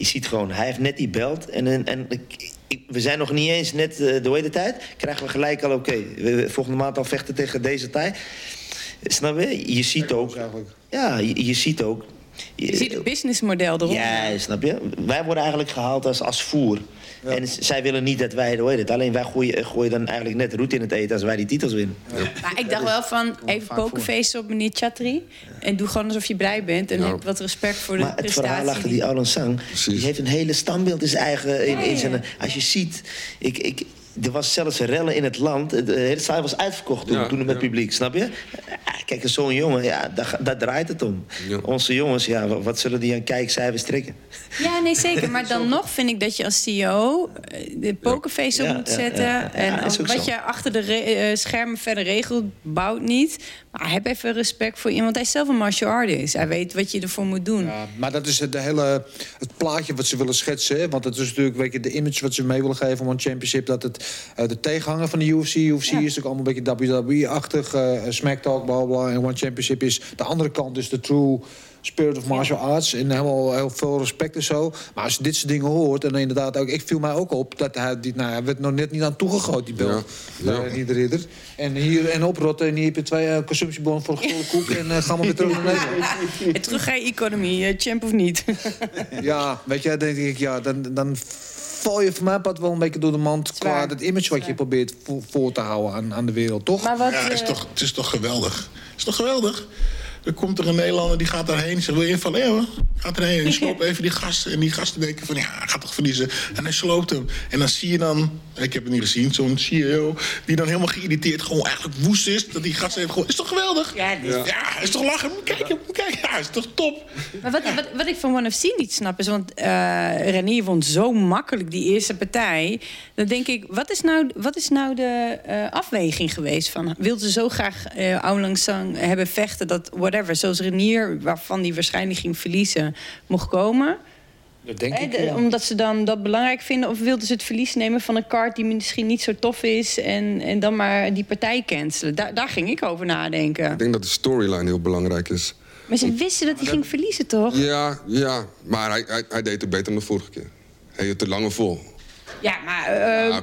Je ziet gewoon, hij heeft net die belt. En, en, en ik, we zijn nog niet eens net uh, de hele tijd. Krijgen we gelijk al, oké, okay, volgende maand al vechten tegen deze tijd. Snap je? Je ziet ook. Ja, je, je ziet ook. Je, je ziet het businessmodel erop. Ja, snap je? Wij worden eigenlijk gehaald als, als voer. En zij willen niet dat wij, hoe het, alleen wij gooien, gooien dan eigenlijk net roet in het eten als wij die titels winnen. Ja. Maar ik dacht wel van, even pokerfeesten op meneer Chatri. En doe gewoon alsof je blij bent. En heb wat respect voor de maar het verhaal achter die Alan Sang, die heeft een hele standbeeld in zijn eigen... In, in zijn, als je ziet, ik, ik, er was zelfs rellen in het land. De hele zaal was uitverkocht toen, toen met publiek, snap je? Kijk, zo'n jongen, ja, daar, daar, draait het om. Onze jongens, ja, wat zullen die aan kijkcijfers trekken? Ja, nee, zeker. Maar dan [laughs] nog vind ik dat je als CEO eh, de pokerface op moet zetten. en wat je achter de uh, schermen verder regelt, bouwt niet. Maar heb even respect voor iemand. Hij is zelf een martial artist. Hij weet wat je ervoor moet doen. Ja, maar dat is het, hele, het plaatje wat ze willen schetsen. Want het is natuurlijk weet je, de image wat ze mee willen geven om een championship. Dat het de tegenhanger van de UFC. UFC is natuurlijk allemaal een beetje WWE-achtig. Uh, Smack Talk, bla bla. En One Championship is de andere kant. Dus de true spirit of martial arts. En helemaal heel veel respect en zo. Maar als je dit soort dingen hoort, en inderdaad ook... Ik viel mij ook op dat hij, die, nou, hij werd nog net niet aan toegegooid, die bel. Ja. ja. die ridder. En hier en oprotten. En hier heb je twee uh, consumptiebonnen voor een koek. En uh, gaan we weer terug naar Nederland. [laughs] En terug ga je economie, uh, champ of niet. ja, weet je, dan denk ik, ja, dan... dan val je voor mij pad wel een beetje door de mand... qua het image wat je probeert voor, te houden aan, aan de wereld, toch? Maar wat, ja, het is toch, het is toch geweldig. Het is toch geweldig? Dan komt er een Nederlander die gaat daarheen. Ze wil je invallen? Ja Gaat erheen. En die sloopt even die gasten. En die gasten denken van ja, hij gaat toch verliezen. En hij sloopt hem. En dan zie je dan, ik heb het niet gezien, zo'n CEO... die dan helemaal geïrriteerd gewoon eigenlijk woest is. Dat die gasten heeft gewoon, is toch geweldig? Ja, ja is toch lachen? Kijk, kijk, ja, is toch top? Maar wat, wat, wat ik van One of C niet snap is... want uh, Renier vond zo makkelijk die eerste partij. Dan denk ik, wat is nou, wat is nou de uh, afweging geweest? Van, wilde ze zo graag uh, Aung San hebben vechten... dat whatever, zoals Renier, waarvan die waarschijnlijk ging verliezen, mocht komen. Dat denk ik, ja. Omdat ze dan dat belangrijk vinden? Of wilden ze het verlies nemen van een kaart die misschien niet zo tof is... en, en dan maar die partij cancelen? Daar, daar ging ik over nadenken. Ik denk dat de storyline heel belangrijk is. Maar ze wisten dat hij ging verliezen, toch? Ja, ja. maar hij, hij, hij deed het beter dan de vorige keer. Hij hield te lange vol. Ja, maar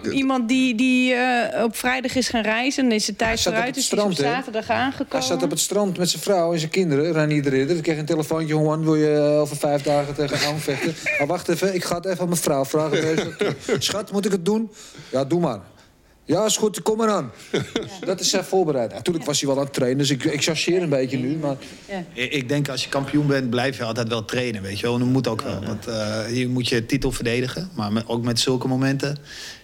uh, iemand die, die uh, op vrijdag is gaan reizen... is de tijd vooruit, is op zaterdag aangekomen. Hij zat op het strand met zijn vrouw en zijn kinderen, Rani de Ridder. Ik kreeg een telefoontje, Juan, wil je eh, over vijf dagen tegen Ang vechten? maar wacht even, ik ga het even aan mijn vrouw vragen. [laughs] Schat, moet ik het doen? Ja, doe maar. Ja, is goed, kom maar aan. Dat is zijn voorbereid. Natuurlijk was hij wel aan het trainen, dus ik, ik chargeer een beetje nu. Maar Ja. Ik ik denk als je kampioen bent, blijf je altijd wel trainen, weet je wel. En dat moet ook wel, want eh, hier moet je titel verdedigen. Maar met- ook met zulke momenten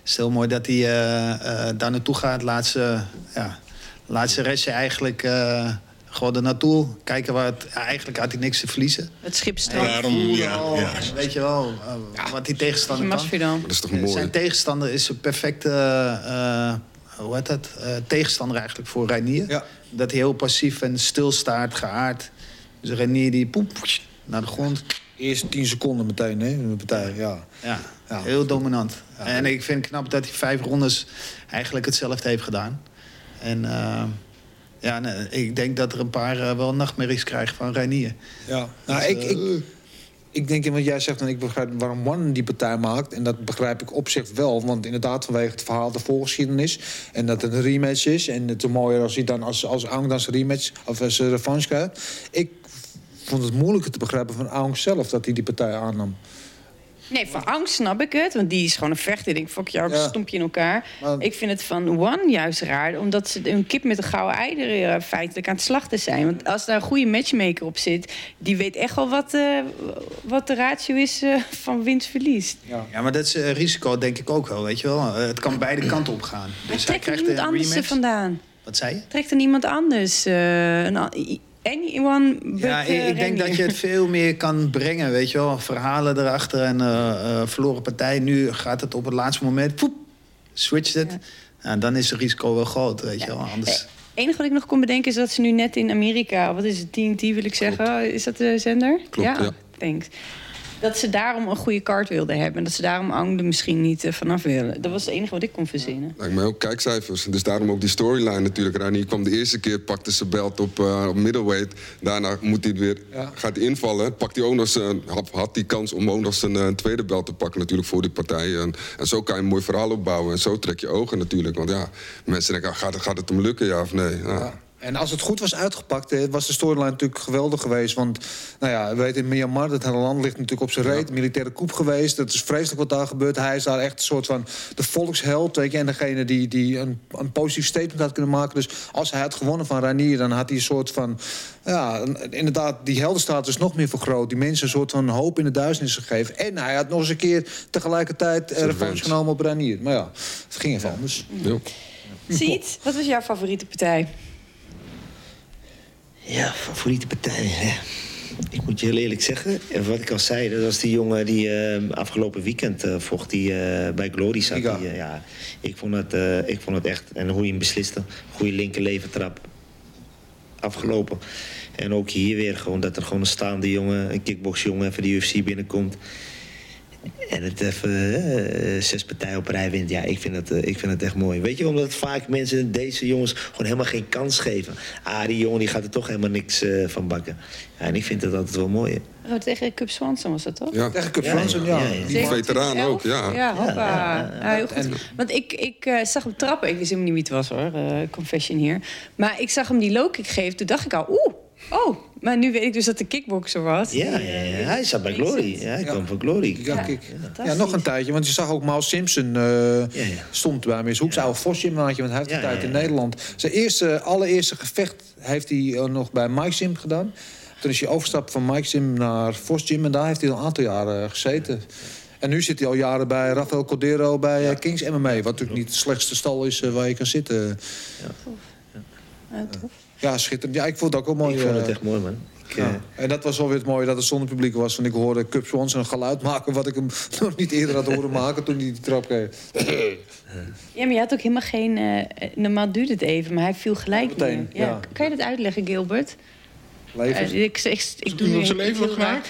is het heel mooi dat hij eh, eh, daar naartoe gaat. Laat ze, ja, laat ze restje eigenlijk eh, gewoon er naartoe. Kijken waar het... Eigenlijk had hij niks te verliezen. Het schip. Daarom, ja, ja. Weet je wel, eh, wat die tegenstander kan. Dat is toch Eh, mooi? Zijn tegenstander is een perfecte eh, hoe heet dat? Eh, tegenstander eigenlijk voor Reinier. Ja. Dat hij heel passief en stil staat, geaard. Dus Reinier die poep naar de grond. eerst 10 seconden meteen, hè, in de partij. Ja. Ja, Ja. heel dominant. En ik vind het knap dat hij vijf rondes eigenlijk hetzelfde heeft gedaan. En eh, ja, nee, ik denk dat er een paar eh, wel nachtmerries krijgen van Reinier. Ja. Nou, Dus, ik, eh, ik, ik denk, wat jij zegt, en ik begrijp waarom One die partij maakt. En dat begrijp ik op zich wel. Want inderdaad, vanwege het verhaal, de voorgeschiedenis. En dat het een rematch is. En het is mooier als hij dan als, als Aung dan zijn rematch of als zijn revanche krijgt. Ik vond het moeilijker te begrijpen van Aung zelf dat hij die partij aannam. Nee, van angst snap ik het. Want die is gewoon een vechter. Ik denk, fuck jou, Ja. stomp je in elkaar. Maar- Ik vind het van One juist raar. Omdat ze een kip met een gouden eieren feitelijk aan het slachten zijn. Want als daar een goede matchmaker op zit... die weet echt wel wat, eh, wat de ratio is eh, van winst-verlies. Ja, maar dat is eh, risico denk ik ook wel, weet je wel. Het kan beide kanten op gaan. Dus hij Trekt er krijgt iemand een anders er rematch. vandaan? Wat zei je? Trekt er niemand anders? eh, een, anyone but Ja, ik, eh, ik denk dat je het veel meer kan brengen, weet je wel. Verhalen erachter en eh, eh, verloren partij. Nu gaat het op het laatste moment, poep, switcht het. Ja. dan is het risico wel groot, weet je wel. Anders... Het enige wat ik nog kon bedenken is dat ze nu net in Amerika... wat is het, TNT wil ik zeggen? Is dat de zender? Klopt, ja. Thanks. Dat ze daarom een goede kaart wilden hebben. En dat ze daarom Ang er misschien niet eh, vanaf willen. Dat was het enige wat ik kon verzinnen. Lijkt mij ook kijkcijfers. Dus daarom ook die storyline natuurlijk. Rani kwam de eerste keer, pakte zijn belt op, eh, op middleweight. Daarna moet hij weer, gaat hij invallen. Pakt hij ook nog zijn, had, had die kans om ook nog zijn eh, tweede belt te pakken natuurlijk voor die partij. En, en zo kan je een mooi verhaal opbouwen. En zo trek je ogen natuurlijk. Want ja, mensen denken, ah, gaat, het- gaat het hem lukken, ja of nee? Ja. En als het goed was uitgepakt, eh, was de storyline natuurlijk geweldig geweest. Want, nou ja, we weten in Myanmar, dat hele land ligt natuurlijk op zijn reet. Militaire coup geweest, dat is vreselijk wat daar gebeurt. Hij is daar echt een soort van de volksheld, weet je. En degene die, die een, een positief statement had kunnen maken. Dus als hij had gewonnen van Ranier, dan had hij een soort van... Ja, inderdaad, die heldenstatus nog meer vergroot. Die mensen een soort van hoop in de duisternis gegeven. En hij had nog eens een keer tegelijkertijd eh, revanche genomen op Ranier. Maar ja, het ging even anders. Ja. Ziet, wat was jouw favoriete partij? Ja, favoriete partij. Hè? Ik moet je heel eerlijk zeggen, en wat ik al zei, dat was die jongen die eh, afgelopen weekend eh, vocht, die eh, bij Glory zat. Die, eh, ja, ik, vond het, eh, ik vond het echt, en hoe je hem besliste, goede linkerlevertrap afgelopen. En ook hier weer gewoon dat er gewoon een staande jongen, een kickboxjongen, even de UFC binnenkomt. En het even eh, zes partijen op rij wint. Ja, ik vind, het, eh, ik vind het echt mooi. Weet je, omdat vaak mensen deze jongens gewoon helemaal geen kans geven. Ah, die jongen die gaat er toch helemaal niks eh, van bakken. Ja, en ik vind het altijd wel mooi. Oh, tegen Cup Swanson was dat toch? Ja. Tegen Cup Ja, Fransen, ja. ja, ja, ja. Die- Veteraan ook, ja. Ja, hoppa. Ja, heel goed. Want ik, ik eh, zag hem trappen. Ik wist helemaal niet wie het was hoor, eh, confession hier. Maar ik zag hem die low kick geven. Toen dacht ik al, oeh, oh. Maar nu weet ik dus dat de kickboxer was. Ja, ja, ja, hij zat bij Glory. Ja, hij kwam van Glory. Ja, ja, nog een tijdje. Want je zag ook Miles Simpson eh, ja. stond bij Miss Hoek. Zijn oude Vosgymnaatje, want hij heeft Ja, een tijd ja, in. Nederland. Zijn eerste, allereerste gevecht heeft hij eh, nog bij Mike Sim gedaan. Toen is hij overgestapt van Mike Sim naar Vos Gym. En daar heeft hij al een aantal jaren gezeten. En nu zit hij al jaren bij Rafael Cordero bij eh, Kings MMA. Wat natuurlijk niet de slechtste stal is eh, waar je kan zitten. Ja, tof. Ja, schitterend. Ja, ik vond het ook wel mooi. Ik vond het eh, echt mooi, man. Ik, ja. eh, En dat was wel weer het mooie dat het zonder publiek was. Want ik hoorde Cup Swanson een geluid maken... wat ik hem [laughs] nog niet eerder had horen maken toen hij die trap kreeg. [clears throat] Ja, maar je had ook helemaal geen... eh, normaal duurde het even, maar hij viel gelijk Meteen, neer. ja. Kan je dat uitleggen, Gilbert? Levens. Eh, ik, ik, ik, toen nu op zijn leven raar.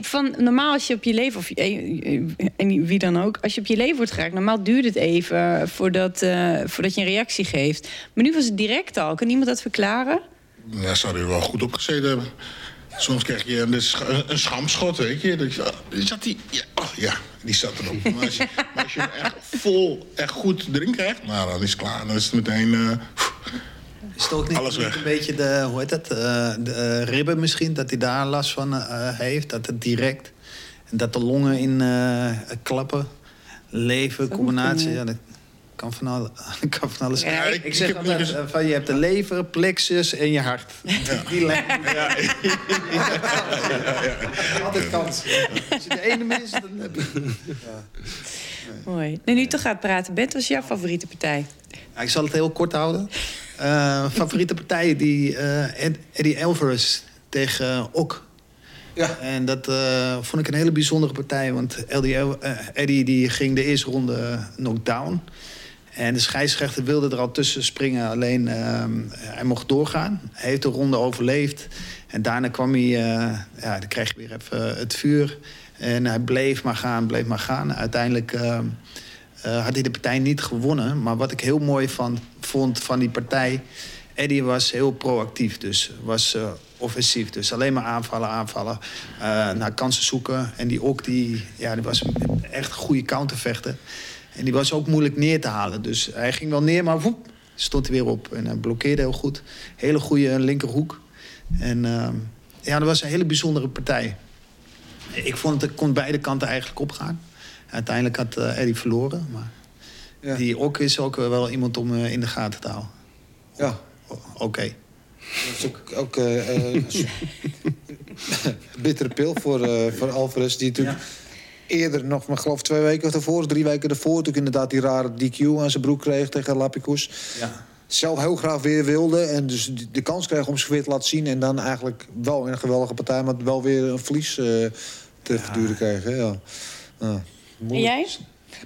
Van, normaal als je op je leven, of eh, en wie dan ook, als je op je leven wordt geraakt, normaal duurt het even voordat, eh, voordat je een reactie geeft. Maar nu was het direct al. Kan iemand dat verklaren? Ja, zou er wel goed op gezeten hebben. Soms krijg je een, een schamschot, weet je. Dat je ah, zat die, ja, oh, ja, die zat erop. Maar als je, als je hem echt vol, echt goed erin krijgt... nou, dan is het klaar. Dan is het meteen... eh, Is het ook niet, Alles weg. een beetje de, hoe heet dat, eh, de eh, ribben misschien, dat hij daar last van eh, heeft? Dat het direct, en dat de longen in eh, klappen, leven, combinatie. Ja, dat, kan van, [laughs] kan van alles. Ja, ik, ik- zeg ik altijd, dus- van, je hebt de lever, plexus en je hart. [laughs] Die lijn. [laughs] Altijd kans. Als je de ene mist, dan heb je... Mooi. Nu, nu toch gaat praten. Bent, wat is jouw favoriete partij? Ja, ik zal het heel kort houden. Eh, favoriete partijen die eh, Ed- Eddie Alvarez tegen Ok. Ja. En dat eh, vond ik een hele bijzondere partij. Want Eddie, die ging de eerste ronde knockdown. En de scheidsrechter wilde er al tussen springen. Alleen hij mocht doorgaan. Hij heeft de ronde overleefd. En daarna kwam hij... ja, dan kreeg hij weer even het vuur. En hij bleef maar gaan, bleef maar gaan. Uiteindelijk... eh, had hij de partij niet gewonnen. Maar wat ik heel mooi van, vond van die partij... Eddie was heel proactief, dus was eh, offensief. Dus alleen maar aanvallen, aanvallen, eh, naar kansen zoeken. En die ook, die, ja, die was echt goede countervechter. En die was ook moeilijk neer te halen. Dus hij ging wel neer, maar woep, stond hij weer op. En blokkeerde heel goed. Hele goede linkerhoek. En ehm, ja, dat was een hele bijzondere partij. Ik vond het kon beide kanten eigenlijk opgaan. Uiteindelijk had eh, Eddie verloren. Maar Ja. die ook is ook wel iemand om eh, in de gaten te houden. Ja. Oké. Dat is ook, ook eh, [laughs] bittere pil voor, eh, voor Alvarez. Die natuurlijk eerder nog, maar geloof twee weken ervoor, drie weken ervoor... natuurlijk inderdaad die rare DQ aan zijn broek kreeg tegen Lapicus. Ja. Zelf heel graag weer wilde en dus de- kans kreeg om zich weer te laten zien... en dan eigenlijk wel in een geweldige partij, maar wel weer een verlies te verduren hè, Ja. Ja. En jij?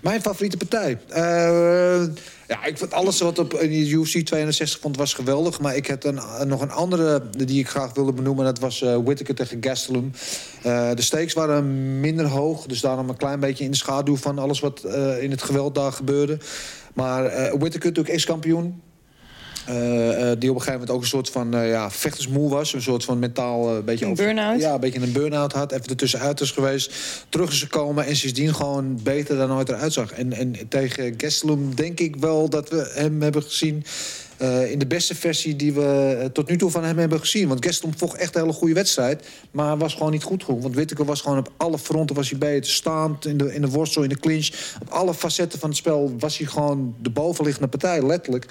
Mijn favoriete partij? Eh, ja, ik vond alles wat op UFC 62 vond was geweldig. Maar ik heb een, nog een andere die ik graag wilde benoemen. Dat was eh Whittaker tegen Gastelum. Eh, de stakes waren minder hoog. Dus daarom een klein beetje in de schaduw van alles wat eh, in het geweld daar gebeurde. Maar eh Whittaker natuurlijk ex-kampioen. Eh, eh, die op een gegeven moment ook een soort van eh, ja, vechtersmoe was. Een soort van mentaal eh, beetje Een burn-out? Ja, een beetje een burn-out had. Even ertussenuit is geweest. Terug is gekomen en sindsdien gewoon beter dan ooit eruit zag. En, en tegen Gastelum denk ik wel dat we hem hebben gezien... in de beste versie die we tot nu toe van hem hebben gezien. Want Gastelum vocht echt een hele goede wedstrijd. Maar was gewoon niet goed genoeg. Want Whittaker was gewoon op alle fronten was hij beter. Staand, in de, in de worstel, in de clinch. Op alle facetten van het spel was hij gewoon de bovenliggende partij, letterlijk.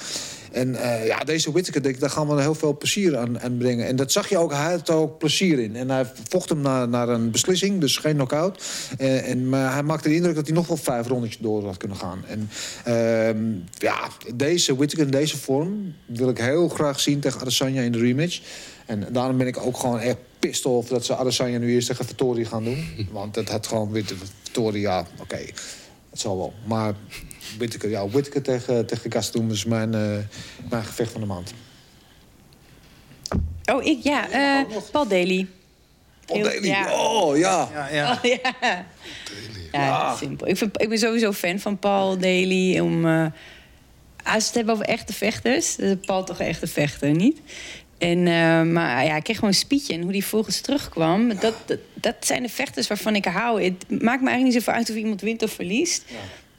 En eh, ja, deze Whittaker, daar gaan we heel veel plezier aan, aan brengen. En dat zag je ook, hij had er ook plezier in. En hij vocht hem naar, naar een beslissing, dus geen knockout. Eh, en, maar hij maakte de indruk dat hij nog wel vijf rondetjes door had kunnen gaan. En ehm, ja, deze Whittaker in deze vorm wil ik heel graag zien tegen Adesanya in de rematch. En daarom ben ik ook gewoon echt pissed off dat ze Adesanya nu eerst tegen Vittori gaan doen. [laughs] Want dat had gewoon weer Vittori, ja, oké, het zal wel. Maar Whittaker, ja, Whittaker tegen, tegen Gastelum is mijn, eh, mijn gevecht van de maand. Oh, ik, ja. eh, Paul Daly. Paul Daly, ja. oh ja. Ja, ja. Oh, ja. Ja, simpel. Ik, vind, ik ben sowieso fan van Paul Daly. Om, eh, als we het hebben over echte vechters, is Paul toch een echte vechter, niet? En, eh, maar ja, ik kreeg gewoon een speech en hoe die volgens terugkwam. Dat, dat, dat zijn de vechters waarvan ik hou. Het maakt me eigenlijk niet zoveel uit of iemand wint of verliest.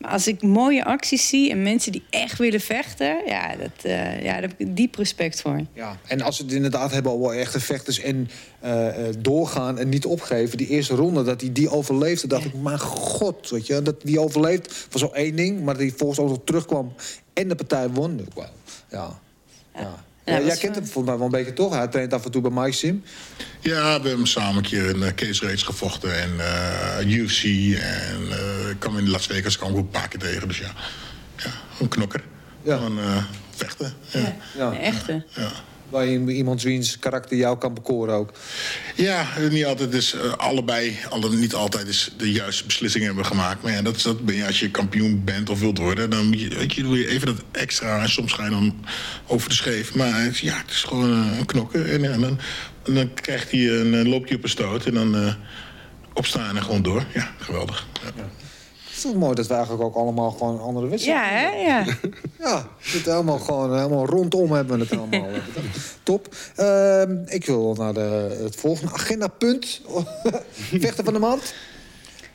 Maar als ik mooie acties zie en mensen die echt willen vechten... ja, dat, eh, ja daar heb ik diep respect voor. Ja, en als we het inderdaad hebben over echte vechters en eh, eh, doorgaan en niet opgeven. Die eerste ronde, dat hij die overleefde, dacht ik, mijn god, weet je. Dat die overleeft was al één ding, maar hij volgens ook nog terugkwam en de partij won. Wauw, Ja. ja. Ja, Ja, jij kent hem volgens mij wel een beetje toch? Hij traint af en toe bij Mike Sim. Ja, we hebben hem samen een keer in uh, Case Race gevochten. En uh, UFC. En uh, ik kwam in Las Vegas kwam ook een paar keer tegen. Dus ja, ja een knokker. Ja. Gewoon uh, vechten. Ja. Ja. Een echte. Ja. Waar je iemand wiens karakter jou kan bekoren ook. Ja, niet altijd dus uh, allebei, alle, niet altijd is de juiste beslissingen hebben gemaakt. Maar ja, dat, is, dat ben je als je kampioen bent of wilt worden. Dan moet je, weet je, doe je even dat extra. En soms ga je dan over de scheef. Maar het, ja, het is gewoon uh, een knokken. En, dan, dan krijgt hij een, uh, loop je op een stoot. En dan uh, opstaan en gewoon door. Ja, geweldig. Ja. Is mooi dat we eigenlijk ook allemaal gewoon andere wedstrijd Ja, hè? Ja. [laughs] Ja, het helemaal gewoon helemaal rondom hebben we het allemaal. Top. Uh, ik wil naar de, het volgende agendapunt. [laughs] Vechten van de maand.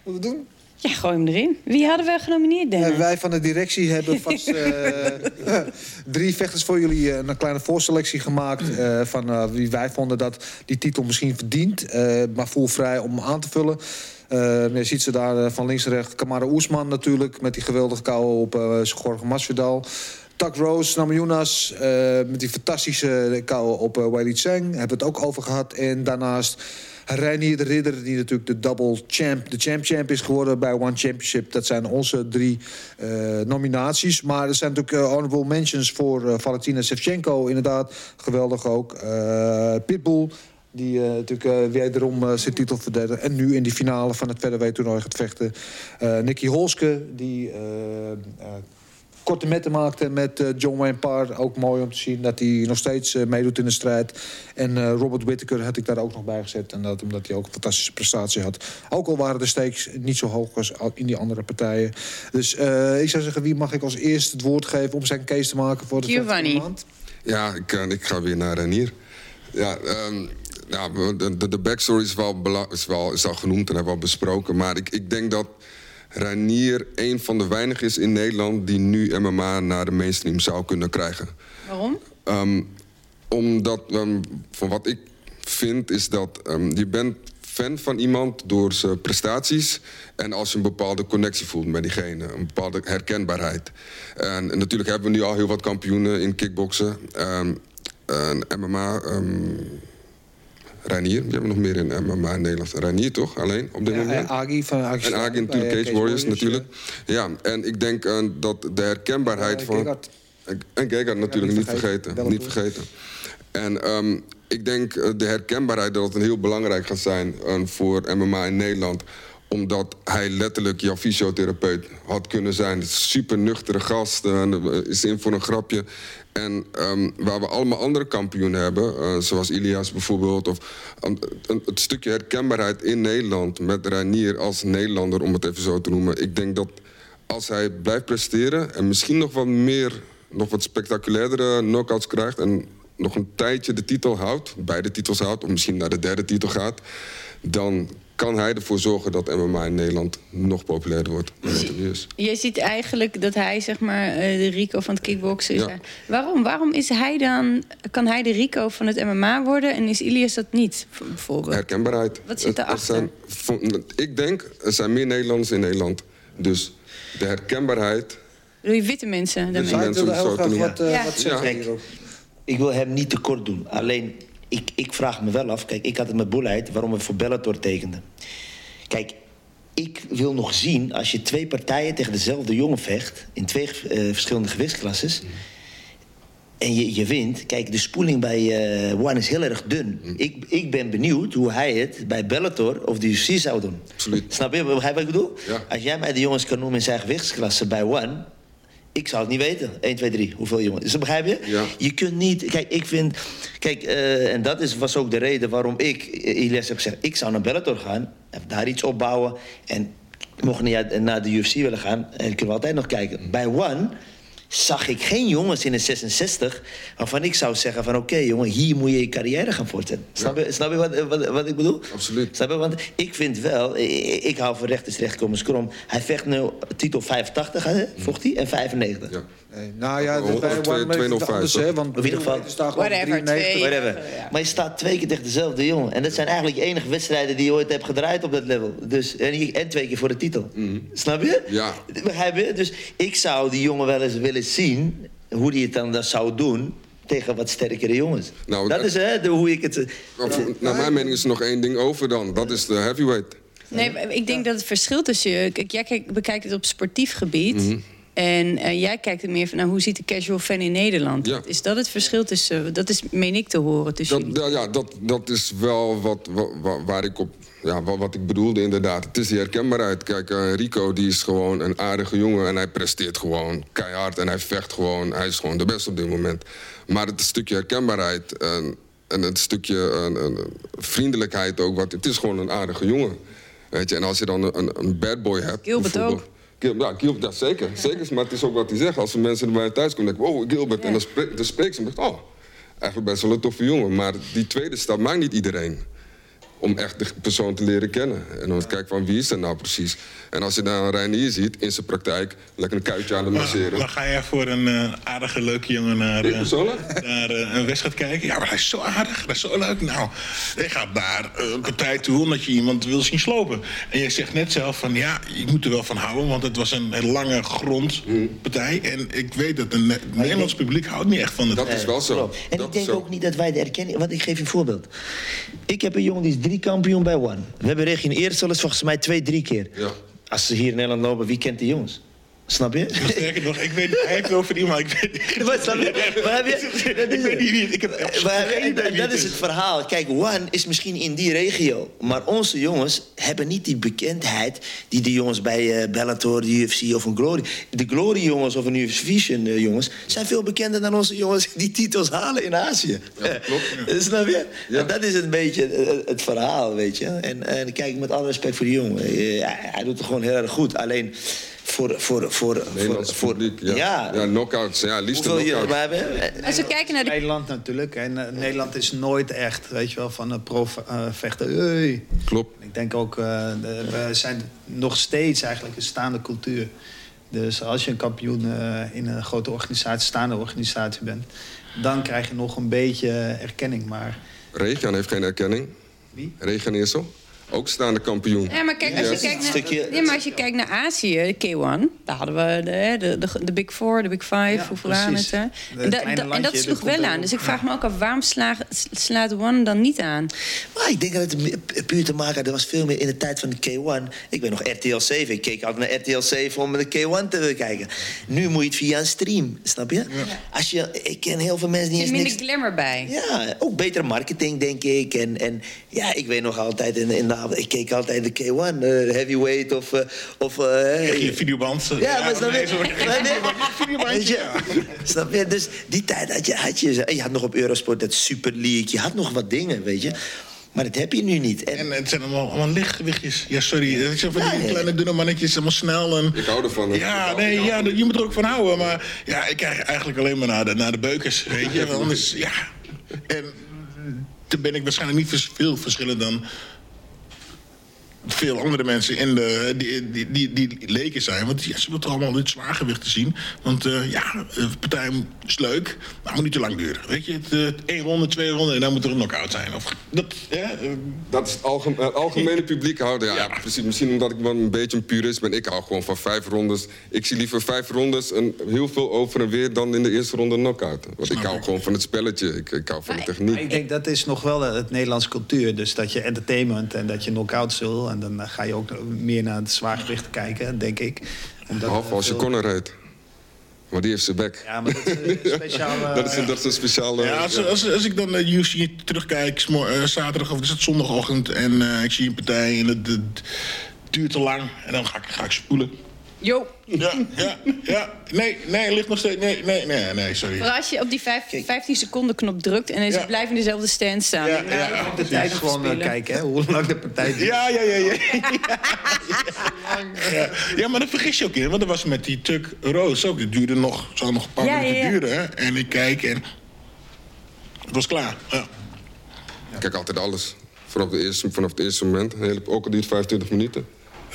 Wat we doen? Ja, gooi hem erin. Wie hadden we genomineerd, Dennis? Uh, wij van de directie hebben vast uh, [laughs] drie vechters voor jullie uh, een kleine voorselectie gemaakt. van wie wij vonden dat die titel misschien verdient. maar voel vrij om aan te vullen. Uh, je ziet ze daar van links naar rechts. Kamara Oesman natuurlijk, met die geweldige kou op uh, Jorge Masvidal. Tak Rose, Namajunas, met die fantastische kou op uh, Weili Cheng. Hebben we het ook over gehad. En daarnaast Reinier de Ridder, die natuurlijk de double champ, de champ champ is geworden bij One Championship. Dat zijn onze drie nominaties. Maar er zijn natuurlijk honorable mentions voor Valentina Shevchenko. Inderdaad, geweldig ook. Pitbull, die uh, natuurlijk uh, wederom uh, zijn titel verdedigt. En nu in die finale van het featherweight toernooi gaat vechten. Nicky Holske, die korte metten maakte met uh, John Wayne Parr. Ook mooi om te zien dat hij nog steeds uh, meedoet in de strijd. En uh, Robert Whittaker had ik daar ook nog bij gezet. En dat omdat hij ook een fantastische prestatie had. Ook al waren de stakes niet zo hoog als in die andere partijen. Dus ik zou zeggen, wie mag ik als eerste het woord geven... om zijn case te maken voor de Giovanni. Ja, ik, ik ga weer naar Renier. Ja, um, ja de, de backstory is wel, is, wel, is al genoemd en hebben we al besproken. Maar ik, ik denk dat Ranier een van de weinigen is in Nederland die nu MMA naar de mainstream zou kunnen krijgen. Waarom? Um, omdat, um, van wat ik vind, is dat um, je bent fan van iemand door zijn prestaties. En als je een bepaalde connectie voelt met diegene, een bepaalde herkenbaarheid. En, en natuurlijk hebben we nu al heel wat kampioenen in kickboksen. en MMA. Ranier. We hebben nog meer in MMA in Nederland. Ranier toch? Alleen op dit ja, moment. Agi van Agi En Agi natuurlijk, Cage, Cage Warriors, natuurlijk. Ja. en ik denk uh, dat de herkenbaarheid van... Gegard. En Gegard natuurlijk, niet niet vergeten. vergeten. Niet vergeten. En um, ik denk de herkenbaarheid dat het een heel belangrijk gaat zijn uh, voor MMA in Nederland omdat hij letterlijk jouw fysiotherapeut had kunnen zijn. Super nuchtere gast, uh, is in voor een grapje. En um, waar we allemaal andere kampioenen hebben, uh, zoals Ilias bijvoorbeeld... of um, het stukje herkenbaarheid in Nederland met Reinier als Nederlander... om het even zo te noemen. Ik denk dat als hij blijft presteren en misschien nog wat meer... nog wat spectaculairdere knockouts krijgt... en nog een tijdje de titel houdt, beide titels houdt... of misschien naar de derde titel gaat... dan kan hij ervoor zorgen dat MMA in Nederland nog populairder wordt. Dus je ziet eigenlijk dat hij zeg maar de Rico van het kickboksen is. Ja. Waarom? Waarom is hij dan, kan hij de Rico van het MMA worden en is Ilias dat niet, bijvoorbeeld? Herkenbaarheid. Wat zit erachter? Zijn, ik denk, er zijn meer Nederlanders in Nederland. Dus de herkenbaarheid... Doe je witte mensen? Dus mensen wil heel graag wat, uh, ja. wat zeggen ja. Ik wil hem niet tekort doen. Alleen ik, ik vraag me wel af, kijk, ik had het met Boelheid waarom we voor Bellator tekenden. Kijk, ik wil nog zien, als je twee partijen tegen dezelfde jongen vecht... in twee uh, verschillende gewichtsklasses... en je, je wint... Kijk, de spoeling bij uh, One is heel erg dun. Mm. Ik, ik ben benieuwd hoe hij het bij Bellator of de UFC zou doen. Absoluut. Snap je begrijp wat ik bedoel? Ja. Als jij mij de jongens kan noemen in zijn gewichtsklasse bij One... Ik zou het niet weten. 1, 2, 3. Hoeveel jongens. Dus begrijp je? Ja. Je kunt niet... Kijk, ik vind... Kijk, uh, en dat is, was ook de reden waarom ik Elias heb gezegd... ik zou naar Bellator gaan, daar iets opbouwen... en mocht niet naar de UFC willen gaan... en kunnen we altijd nog kijken. Bij One zag ik geen jongens in de 66 waarvan ik zou zeggen van oké okay, jongen, hier moet je je carrière gaan voortzetten. Snap je, snap je wat, wat, wat, ik bedoel? Absoluut. Snap je? Want ik vind wel, ik, ik hou van recht is recht komen skrom. Hij vecht nu titel 85, hè, vocht hij, en 95. Ja. Nee, nou ja, Oh, bij twee- One 205, anders, toch? hè, want In ieder geval. er Whatever, 93. twee. Whatever. Ja. Maar je staat twee keer tegen dezelfde jongen. En dat zijn eigenlijk de enige wedstrijden die je ooit hebt gedraaid op dat level. Dus, en, twee keer voor de titel. Snap je? Ja. Begrijp je? Dus ik zou die jongen wel eens willen zien... hoe die het dan dat zou doen tegen wat sterkere jongens. Nou, dat dat- is hè, de, hoe ik het... Voor- naar mijn mening is er nog één ding over dan. Dat is de heavyweight. Nee, maar ik denk dat het verschil tussen je... Kijk, jij kijkt- bekijkt het op sportief gebied. En eh, jij kijkt er meer van, nou, hoe ziet de casual fan in Nederland? Ja. Is dat het verschil tussen... Dat is, meen ik te horen tussen Dat, dat- ja, dat, dat is wel wat, wa- wa- waar ik op. Ja, wat, wat ik bedoelde inderdaad. Het is die herkenbaarheid. Kijk, eh, Rico die is gewoon een aardige jongen en hij presteert gewoon keihard en hij vecht gewoon. Hij is gewoon de beste op dit moment. Maar het stukje herkenbaarheid en, en het stukje vriendelijkheid ook. Wat, het is gewoon een aardige jongen. Weet je, en als je dan een, een bad boy hebt. Gilbert ook. Ja, Gilbert, zeker, zeker. Maar het is ook wat hij zegt. Als er mensen bij mij thuis komen, denk ik, wow, Gilbert. En dan, spreek, dan spreekt ze oh, eigenlijk best wel een toffe jongen. Maar die tweede stap maakt niet iedereen. Om echt de persoon te leren kennen. En dan kijken van wie is dat nou precies. En als je dan Reinier ziet in zijn praktijk, lekker een kuitje aan de Maar, masseren. maar ga jij voor een eh, aardige, leuke jongen naar, eh, eh, een wedstrijd kijken? Ja, maar hij is zo aardig, hij is zo leuk. Nou, je gaat naar eh, een partij toe omdat je iemand wil zien slopen. En je zegt net zelf van ja, ik moet er wel van houden, want het was een, een lange grondpartij. En ik weet dat Ne- Nederlands publiek houdt niet echt van het. Dat is wel zo. En Dat ik denk zo. ook niet dat wij de erkenning... Want ik geef je een voorbeeld. Ik heb een jongen die is drie kampioen bij One. We hebben Regin Eersel is volgens mij twee, drie keer. Ja. Als ze hier in Nederland lopen, wie kent die jongens? Snap je? Sterker nog, ik weet, hij heeft wel voor die, maar ik weet niet. Maar snap je? Maar heb je- dat is [laughs] Ik weet het. niet wie ik heb echt Maar dat is het verhaal. Kijk, One is misschien in die regio. Maar onze jongens hebben niet die bekendheid... die de jongens bij eh, Bellator, de UFC of een Glory... De Glory-jongens of een UFC Vision-jongens... zijn veel bekender dan onze jongens die titels halen in Azië. Ja, klopt. [laughs] Snap je? Ja. Dat is een beetje eh, het verhaal, weet je. En, en kijk, met alle respect voor die jongen. eh, hij- hij doet het gewoon heel erg goed. Alleen voor... voor, voor, Nederlands voor, publiek, ja. ja. Ja, knockouts. Ja, liefst een Hoeveel je, knockout. maar we- Als we kijken naar de Nederland natuurlijk. En eh, Nederland is nooit echt, weet je wel, van een pro-vechter. Hey. Klopt. Ik denk ook, eh, de- we zijn nog steeds eigenlijk een staande cultuur. Dus als je een kampioen eh, in een grote organisatie, staande organisatie bent... dan krijg je nog een beetje erkenning. Maar Regan heeft geen erkenning. Wie? Regan Eersel. Ook staande kampioen. Ja, maar kijk, als je kijkt naar, Stukje- nee, maar als je kijkt naar Azië, K1, daar hadden we de, hè, de, de, de Big Four, de Big Five, Ja, hoeveel waren het? De En, da- kleine da- en dat sloeg wel aan. Dus ik vraag me ook af, waarom slaat One dan niet aan? Maar ik denk dat het pu- puur te maken had. Er was veel meer in de tijd van de K1. Ik weet nog RTL 7. Ik keek altijd naar RTL 7 om de K1 te kijken. Nu moet je het via een stream, snap je? Als je ik ken heel veel mensen die Er eens is minder niks... glamour bij. Ja, ook betere marketing, denk ik. En, en ja, ik weet nog altijd, in, in de, ik keek altijd de K1, eh, heavyweight of... eh, of eh, Krijg je een videoband. Ja, maar snap je? zo- Nee, nee. Weet je? Snap je? Dus die tijd had je, had je... Je had nog op Eurosport dat Super League. Je had nog wat dingen, weet je. Maar dat heb je nu niet. En, En het zijn allemaal, allemaal lichtgewichtjes. Ja, sorry. Het zijn van die Ja, ja. kleine dunne mannetjes, allemaal snel. En... Ik hou ervan. hè. Ja, hou- nee, ja, je moet er ook van houden. Maar ja, ik krijg eigenlijk alleen maar naar de, naar de beukers, weet je. [laughs] Want anders, ja. En toen ben ik waarschijnlijk niet veel verschillend dan veel andere mensen in de, die, die, die, die leken zijn. Want ja, ze willen toch allemaal dit zwaargewicht te zien. Want eh, ja, de partij is leuk, maar moet niet te lang duren. Weet je, het, eh, één ronde, twee ronden en dan moet er een knock-out zijn. Of, dat, ja, eh, Dat is het algemene, het [laughs] algemene publiek houden. Ja, ja. precies. Misschien omdat ik wel een beetje een purist ben. Ik hou gewoon van vijf rondes. Ik zie liever vijf rondes en heel veel over en weer dan in de eerste ronde een knockout. Want ik hou gewoon van het spelletje. Ik, ik hou van de techniek. ik denk dat is nog wel het Nederlandse cultuur. Dus dat je entertainment en dat je knock-outs wil. En dan eh, ga je ook meer naar het zwaargewicht kijken, denk ik. Omdat, Behalve eh, als je veel- Conor heet. Maar die heeft zijn bek. Ja, maar dat is [laughs] een dat, is een, dat is een speciale... Ja, als, ja. als, als ik dan naar UFC terugkijk, eh, zaterdag of is het zondagochtend... en eh, ik zie een partij en het, het duurt te lang... en dan ga ik, ga ik spoelen. Jo. Ja, ja, ja. Nee, nee, het ligt nog steeds... Nee, nee, nee, nee, sorry. Maar als je op die vijf, 15 seconden knop drukt en ze Ja. blijven in dezelfde stand staan. Ja, ja. ik de tijd gewoon eh, kijken, hè, hoe lang de partij duurt. Ja, ja, ja, ja. Ja, [laughs] ja maar dat vergis je ook in. Want dat was met die Tuck Rose ook. Dat duurde nog, zou nog een paar Ja, minuten ja, ja. duren. Hè? En ik kijk en... Het was klaar. Ja. Ik kijk altijd alles. Vanaf, de eerste, vanaf het eerste moment. Ook al duurt 25 minuten.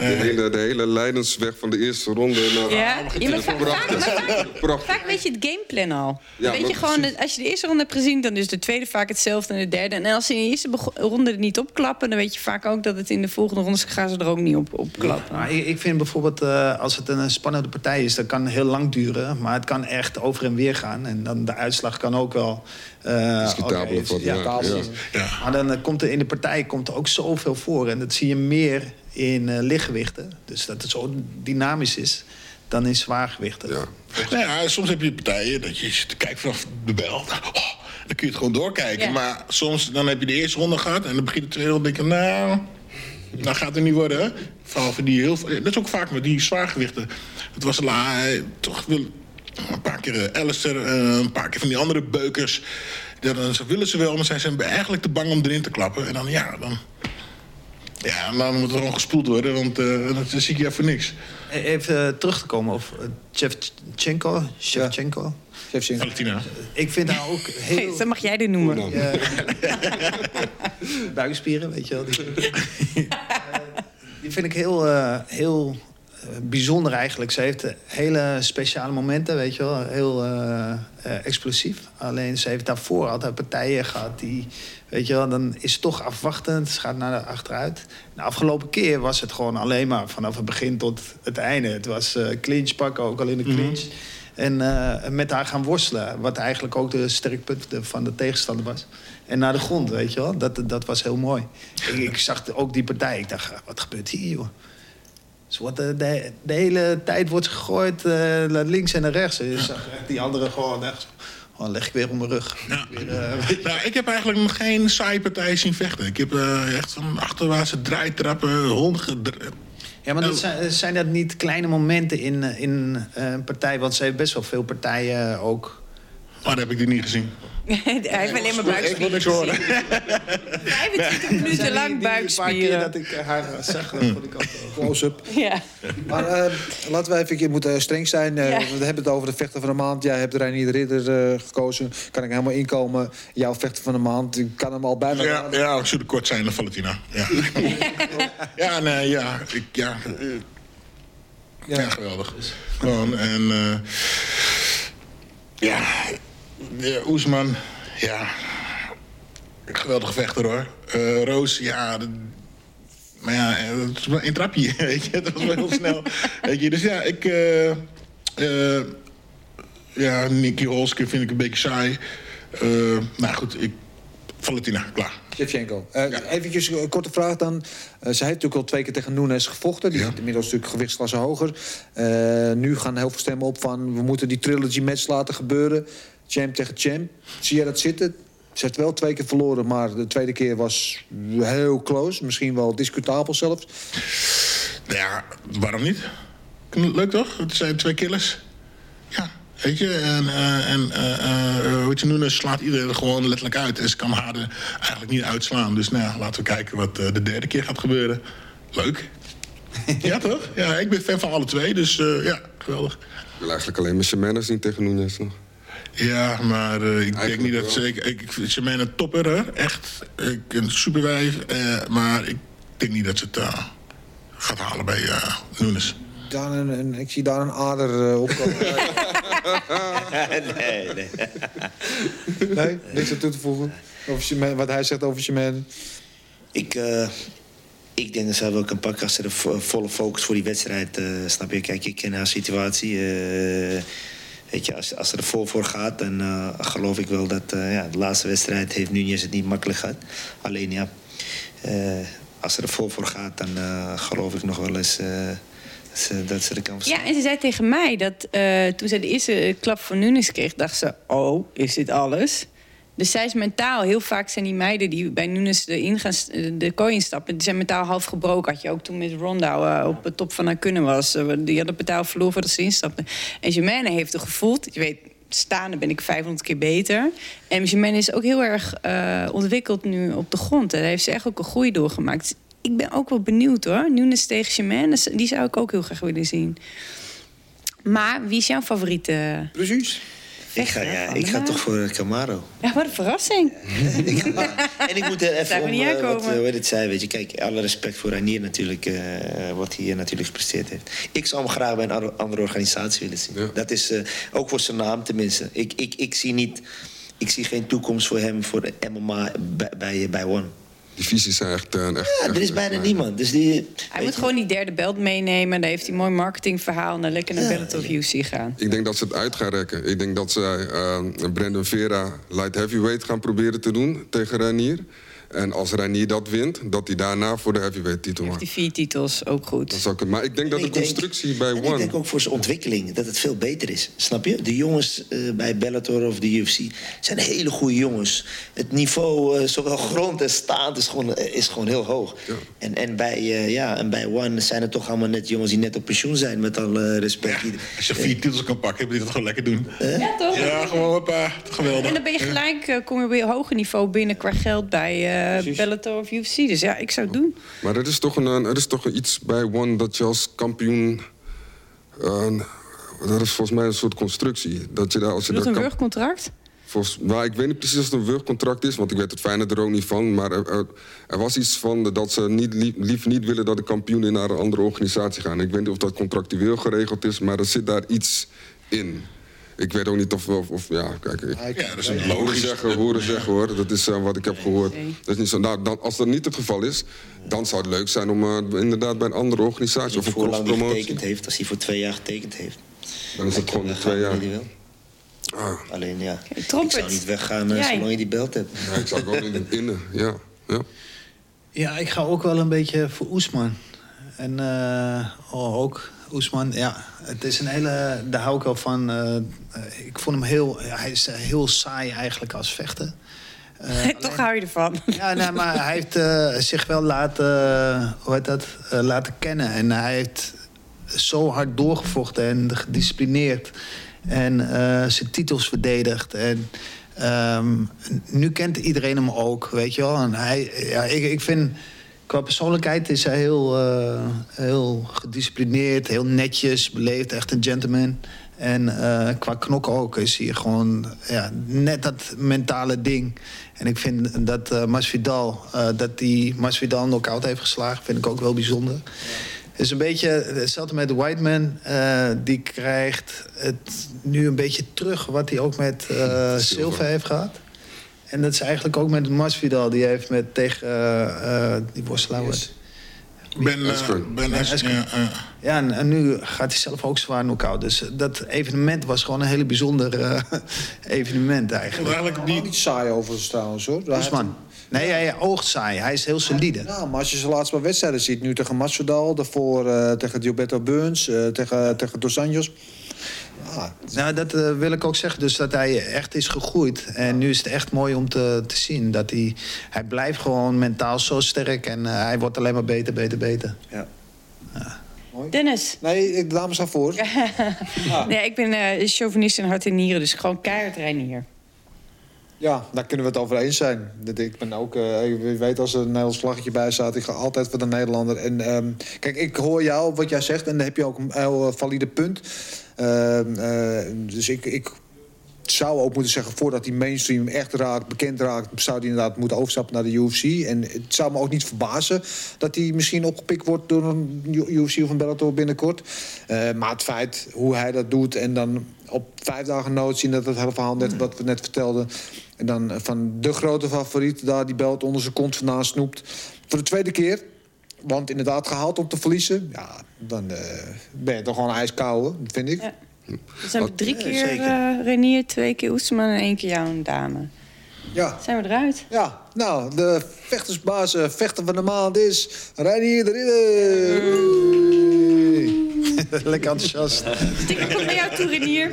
De hele, de hele leidensweg van de eerste ronde. Naar, Ja, ja maar vaak, vaak, maar vaak, Prachtig. vaak weet je het gameplan al. Ja, weet je gewoon, precies. als je de eerste ronde hebt gezien, dan is de tweede vaak hetzelfde en de derde. En als ze in de eerste ronde er niet opklappen, dan weet je vaak ook dat het in de volgende rondes gaan ze er ook niet op, op klappen. Maar ik, ik vind bijvoorbeeld, eh, als het een spannende partij is, dat kan heel lang duren. Maar het kan echt over en weer gaan. En dan de uitslag kan ook wel. eh, oké, worden, ja, ja. Maar dan eh, komt er in de partij komt er ook zoveel voor. En dat zie je meer in eh, lichtgewichten. Dus dat het zo dynamisch is dan in zwaargewichten. Ja. Nou ja, soms heb je partijen dat je kijken vanaf de bel. Oh, dan kun je het gewoon doorkijken. Ja. Maar soms dan heb je de eerste ronde gehad... en dan begint de tweede ronde denk je... nou, dat gaat het niet worden. hè. Vooral voor die heel, dat is ook vaak met die zwaargewichten. Het was la, eh, toch wil een paar keer eh, Alistair, eh, een paar keer van die andere beukers. Dan, dan willen ze wel, maar zijn ze eigenlijk te bang om erin te klappen. En dan ja, dan... Ja, maar dan moet er gewoon gespoeld worden, want uh, dat zie ik je voor niks. Even uh, terug te komen op Shevchenko. Shevchenko. Shevchenko. Valentina. Ik vind haar ook heel... Hey, [laughs] zo mag jij dit noemen. Ja. [laughs] Buikspieren, weet je wel. Die, [laughs] die vind ik heel, uh, heel bijzonder eigenlijk. Ze heeft hele speciale momenten, weet je wel. Heel uh, uh, explosief. Alleen ze heeft daarvoor altijd partijen gehad die... Weet je wel, dan is het toch afwachtend. Ze gaat naar de achteruit. De afgelopen keer was het gewoon alleen maar vanaf het begin tot het einde. Het was uh, clinch pakken, ook al in de mhm. clinch. En met haar gaan worstelen. Wat eigenlijk ook de sterkpunt van de tegenstander was. En naar de grond, weet je wel. Dat, dat was heel mooi. ik, ik zag ook die partij. Ik dacht, wat gebeurt hier, joh? Dus wat de, de, de, hele tijd wordt gegooid uh, naar links en naar rechts. En je zag die andere gewoon echt... Oh, leg ik weer op mijn rug. Ja. Weer, uh, nou, ik heb eigenlijk nog geen saai partij zien vechten. Ik heb uh, echt van achterwaartse draaitrappen, honden... Ja, maar dat zijn, zijn, dat niet kleine momenten in, in een partij? Want ze heeft best wel veel partijen ook... Maar oh, dat heb ik die niet gezien. [laughs] Hij heeft alleen maar buikspieren. Ik wil niks horen. [laughs] 25 minuten lang buikspieren. dat ik haar zag, vond ik close-up. [laughs] Ja. Maar uh, laten we even, moeten streng zijn. Uh, ja. We hebben het over de vechter van de maand. Jij hebt Reinier de Ridder uh, gekozen. Kan ik helemaal inkomen. Jouw vechter van de maand. Ik kan hem al bijna... Ja, ja ik zou kort zijn, Valentina. Ja, ja nee, ja. Ik, ja, ja. ja, geweldig. Gewoon, en... ja... Ja, Oesman, ja. Geweldige vechter hoor. Uh, Roos, ja. maar ja, het is een trapje, [laughs] weet je. Dat was wel heel snel. [laughs] Weet je, dus ja, ik. Uh, uh, ja, Nicky Holske vind ik een beetje saai. nou goed, ik. Valentina, klaar. Shevchenko. Uh, ja. Even een korte vraag dan. Uh, zij heeft natuurlijk al twee keer tegen Nunes gevochten. Die ja. zit inmiddels natuurlijk gewichtsklasse hoger. Uh, nu gaan heel veel stemmen op van... we moeten die trilogy match laten gebeuren champ tegen champ. Zie je dat zitten? Ze heeft wel twee keer verloren, maar de tweede keer was heel close. Misschien wel discutabel zelfs. Nou ja, waarom niet? Leuk toch? Het zijn twee killers. Ja, weet je. En, uh, en uh, uh, Nunes slaat iedereen gewoon letterlijk uit. En ze kan haar er eigenlijk niet uitslaan. Dus nou ja, laten we kijken wat de derde keer gaat gebeuren. Leuk. [laughs] ja, toch? Ja, ik ben fan van alle twee, dus ja, geweldig. Ik wil eigenlijk alleen maar Semenes zien tegen Nunes nog. Ja, maar uh, ik denk niet dat zeker. Ik, ik vind ze een topper, hè? echt. Ik, een superwijf. Uh, maar ik denk niet dat ze het uh, gaat halen bij uh, Nunes. Daar een, een, ik zie daar een ader op komen. [laughs] nee, nee. [laughs] nee, niks aan toe te voegen. Over wat hij zegt over Chemin. Ik, ik denk dat ze wel kan pakken als ze de volle focus voor die wedstrijd. snap je? Kijk, ik ken haar situatie. Weet je, als, als er vol voor gaat, dan uh, geloof ik wel dat uh, ja, de laatste wedstrijd heeft Nunez het niet makkelijk gehad. Alleen ja, uh, als er vol voor gaat, dan geloof ik nog wel eens dat ze de kans Ja, en ze zei tegen mij dat toen ze de eerste klap van Nunes kreeg, dacht ze: Oh, is dit alles? Dus zij is mentaal, heel vaak zijn die meiden die bij Nunes de, gaan, de kooi instappen, die zijn mentaal half gebroken. Had je ook toen met Ronda uh, op de top van haar kunnen was. Uh, die hadden mentaal verloren voordat ze instapte. En Germaine heeft er gevoeld, je weet, staande ben ik 500 keer beter. En Germaine is ook heel erg ontwikkeld nu op de grond. Daar heeft ze echt ook een groei doorgemaakt. ik ben ook wel benieuwd hoor. Nunes tegen Germaine, die zou ik ook heel graag willen zien. Maar wie is jouw favoriete? Precies ik ga, ja, ik ga toch voor Camaro. Ja, wat een verrassing. [laughs] en ik moet er even om, uh, wat uh, het zei. Weet je, kijk, alle respect voor Ranier natuurlijk, uh, wat hij hier natuurlijk gepresteerd heeft. Ik zou hem graag bij een andere organisatie willen zien. Dat is ook voor zijn naam tenminste. Ik, ik, ik, zie niet, ik zie geen toekomst voor hem voor de MMA bij, bij, bij One divisies zijn echt... Uh, echt ja, er is bijna niemand. Dus die, hij moet gewoon die derde belt meenemen. Dan heeft hij een mooi marketingverhaal. En dan lekker naar ja, Bellator of UC gaan. Ik denk dat ze het uit gaan rekken. Ik denk dat ze uh, Brandon Vera light heavyweight gaan proberen te doen tegen Ranier. En als Reinier dat wint, dat hij daarna voor de heavyweight titel maakt. Die vier titels, ook goed. Dat zou ik, maar ik denk dat de constructie bij One... Ik denk ook voor zijn ontwikkeling dat het veel beter is. Snap je? De jongens uh, bij Bellator of de UFC zijn hele goede jongens. Het niveau, uh, zowel grond als staand, is gewoon, uh, is gewoon heel hoog. Ja. En, en, bij, ja, en bij One zijn het toch allemaal net jongens die net op pensioen zijn, met alle respect. Ja, als je vier titels kan pakken, heb je dat gewoon lekker doen. Ja, toch? Ja, gewoon hoppa, geweldig. En dan ben je gelijk, kom je weer hoger niveau binnen qua geld bij uh, Bellator of UFC. Dus ja, ik zou het doen. Maar er is toch, een, er is toch iets bij One dat je als kampioen... Uh, dat is volgens mij een soort constructie. Dat je daar, als je, je een wurgcontract? Volgens, nou, ik weet niet precies of het een wurgcontract is, want ik weet het fijne er ook niet van. Maar er, er, was iets van dat ze niet, lief niet willen dat de kampioenen naar een andere organisatie gaan. Ik weet niet of dat contractueel geregeld is, maar er zit daar iets in. Ik weet ook niet of... of, of ja, kijk, ik, ja, dat is een horen zeggen, horen zeggen hoor. Dat is uh, wat ik heb gehoord. Dat is niet zo. Nou, dan, als dat niet het geval is, dan zou het leuk zijn om uh, inderdaad bij een andere organisatie of een cross-promotie... getekend heeft, als hij voor twee jaar getekend heeft. Dan is het gewoon twee jaar. Ah. Alleen ja, ik zou niet weggaan uh, zolang je die belt hebt. Ja, ik zou ook niet in ja, ja. Ja, ik ga ook wel een beetje voor Oesman. En oh, ook Oesman, ja, het is een hele. Daar hou ik wel van. Uh, ik vond hem heel. hij is heel saai eigenlijk als vechter. Uh, [laughs] Toch hou je ervan. Ja, nee, maar hij heeft uh, zich wel laten, hoe heet dat, laten kennen. En hij heeft zo hard doorgevochten en gedisciplineerd. En zijn titels verdedigd. En um, nu kent iedereen hem ook, weet je wel. En hij, ja, ik, ik vind qua persoonlijkheid is hij heel, uh, heel gedisciplineerd, heel netjes, beleefd, echt een gentleman. En uh, qua knokken ook is hij gewoon ja, net dat mentale ding. En ik vind dat uh, Masvidal, dat die Masvidal knock-out heeft geslagen, vind ik ook wel bijzonder. Het is een beetje hetzelfde met de Whiteman. Uh, die krijgt het nu een beetje terug wat hij ook met Silva heeft gehad. En dat is eigenlijk ook met Masvidal. Die heeft met tegen uh, die worstelaar... Ben, uh, ben ja, ja. en, nu gaat hij zelf ook zwaar knock-out. Dus dat evenement was gewoon een hele bijzonder uh, [laughs] evenement eigenlijk. eigenlijk die... niet saai over trouwens hoor. Usman. Nee, hij oogt saai. Hij is heel solide. Ja, maar als je zijn laatste wedstrijden ziet... nu tegen Masvidal, daarvoor uh, tegen Gilberto Burns... tegen, tegen Dos Anjos... Ah, nou, dat uh, wil ik ook zeggen. Dus dat hij echt is gegroeid. En nu is het echt mooi om te, te zien. Dat hij, hij blijft gewoon mentaal zo sterk. En uh, hij wordt alleen maar beter, beter, beter. Ja. ja. Dennis. Nee, de dames staan voor. ah. [laughs] Nee, ik ben uh, chauvinist en hart en nieren. Dus gewoon keihard rijden hier. Ja, daar kunnen we het over eens zijn. Ik ben ook, uh, je weet als er een Nederlands vlaggetje bij staat, ik ga altijd voor de Nederlander. En um, kijk, ik hoor jou wat jij zegt en dan heb je ook een heel valide punt. Ehm, eh, dus ik, ik zou ook moeten zeggen, voordat die mainstream echt raakt, bekend raakt, zou hij inderdaad moeten overstappen naar de UFC. En het zou me ook niet verbazen dat hij misschien opgepikt wordt door een UFC of een Bellator binnenkort. Uh, maar het feit hoe hij dat doet en dan op vijf dagen nood zien dat het hele verhaal net wat we net vertelden. En dan van de grote favoriet daar die belt onder zijn kont vandaan snoept. Voor de tweede keer. Want inderdaad, gehaald om te verliezen, ja, dan uh, ben je toch gewoon ijskoude, vind ik. Ja. Dus hebben drie keer uh, Renier, twee keer Oesman en één keer jou een dame. Ja. Zijn we eruit? Ja, nou, de vechtersbaas, vechter van de maand is Renier de [laughs] Lekker enthousiast. Stikker komt naar jou toe, Renier.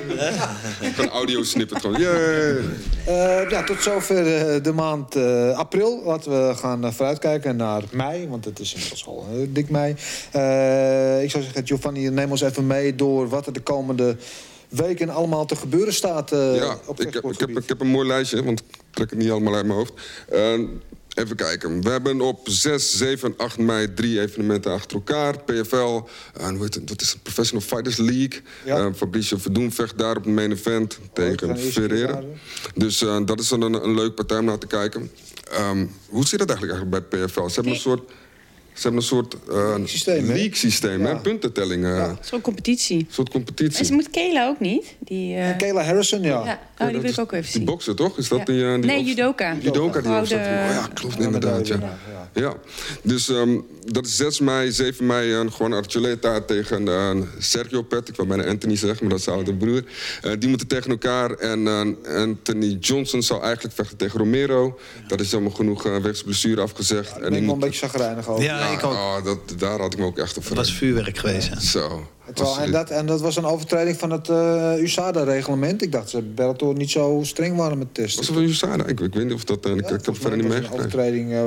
Een audio snippet gewoon. Uh, ja, tot zover uh, de maand uh, april. Laten we gaan vooruitkijken naar mei. Want het is inmiddels al dik mei. ik zou zeggen, Giovanni, neem ons even mee door wat er de komende weken allemaal te gebeuren staat. ja, op ik, ik, heb, ik heb een mooi lijstje, want trek het niet allemaal uit mijn hoofd. Even kijken. We hebben op 6, 7 8 mei drie evenementen achter elkaar. PFL, en hoe heet het, dat is de Professional Fighters League. Ja. Uh, Fabricio Verdoen vecht daar op het main event oh, tegen Ferreira. Dus uh, dat is een, een, leuk partij om naar te kijken. Um, hoe zit dat eigenlijk, eigenlijk bij PFL? Ze hebben een soort ze hebben een soort uh, systeem, league systeem, ja. puntentelling. Uh, soort competitie. Een soort competitie. En ze moet Kayla ook niet? Die, uh... Kayla Harrison, ja. ja. Oh, die wil ik ook even zien. Die boksen, toch? Is dat die, die nee, judoka. Judoka, die dat. Oh ja, klopt inderdaad, ja. Ja, dus um, dat is 6 mei, 7 mei een gewoon Archuleta tegen uh, Sergio Pet. Ik wil bijna Anthony zeggen, maar dat is oude broer. Uh, die moeten tegen elkaar. En uh, Anthony Johnson zou eigenlijk vechten tegen Romero. Dat is allemaal genoeg uh, wegens blessure afgezegd. Ja, en ik ben wel een beetje zagrijnig over. Ja, ik ook. Oh, dat, daar had ik me ook echt op Dat was vuurwerk geweest. Zo. Terwijl, en, dat, en dat was een overtreding van het uh, USADA-reglement. Ik dacht dat Bellator niet zo streng waren met testen. Was het van USADA? Ik, ik weet niet of dat... Uh, ja, ik, ik heb het verder niet meegekregen. Overtreding uh,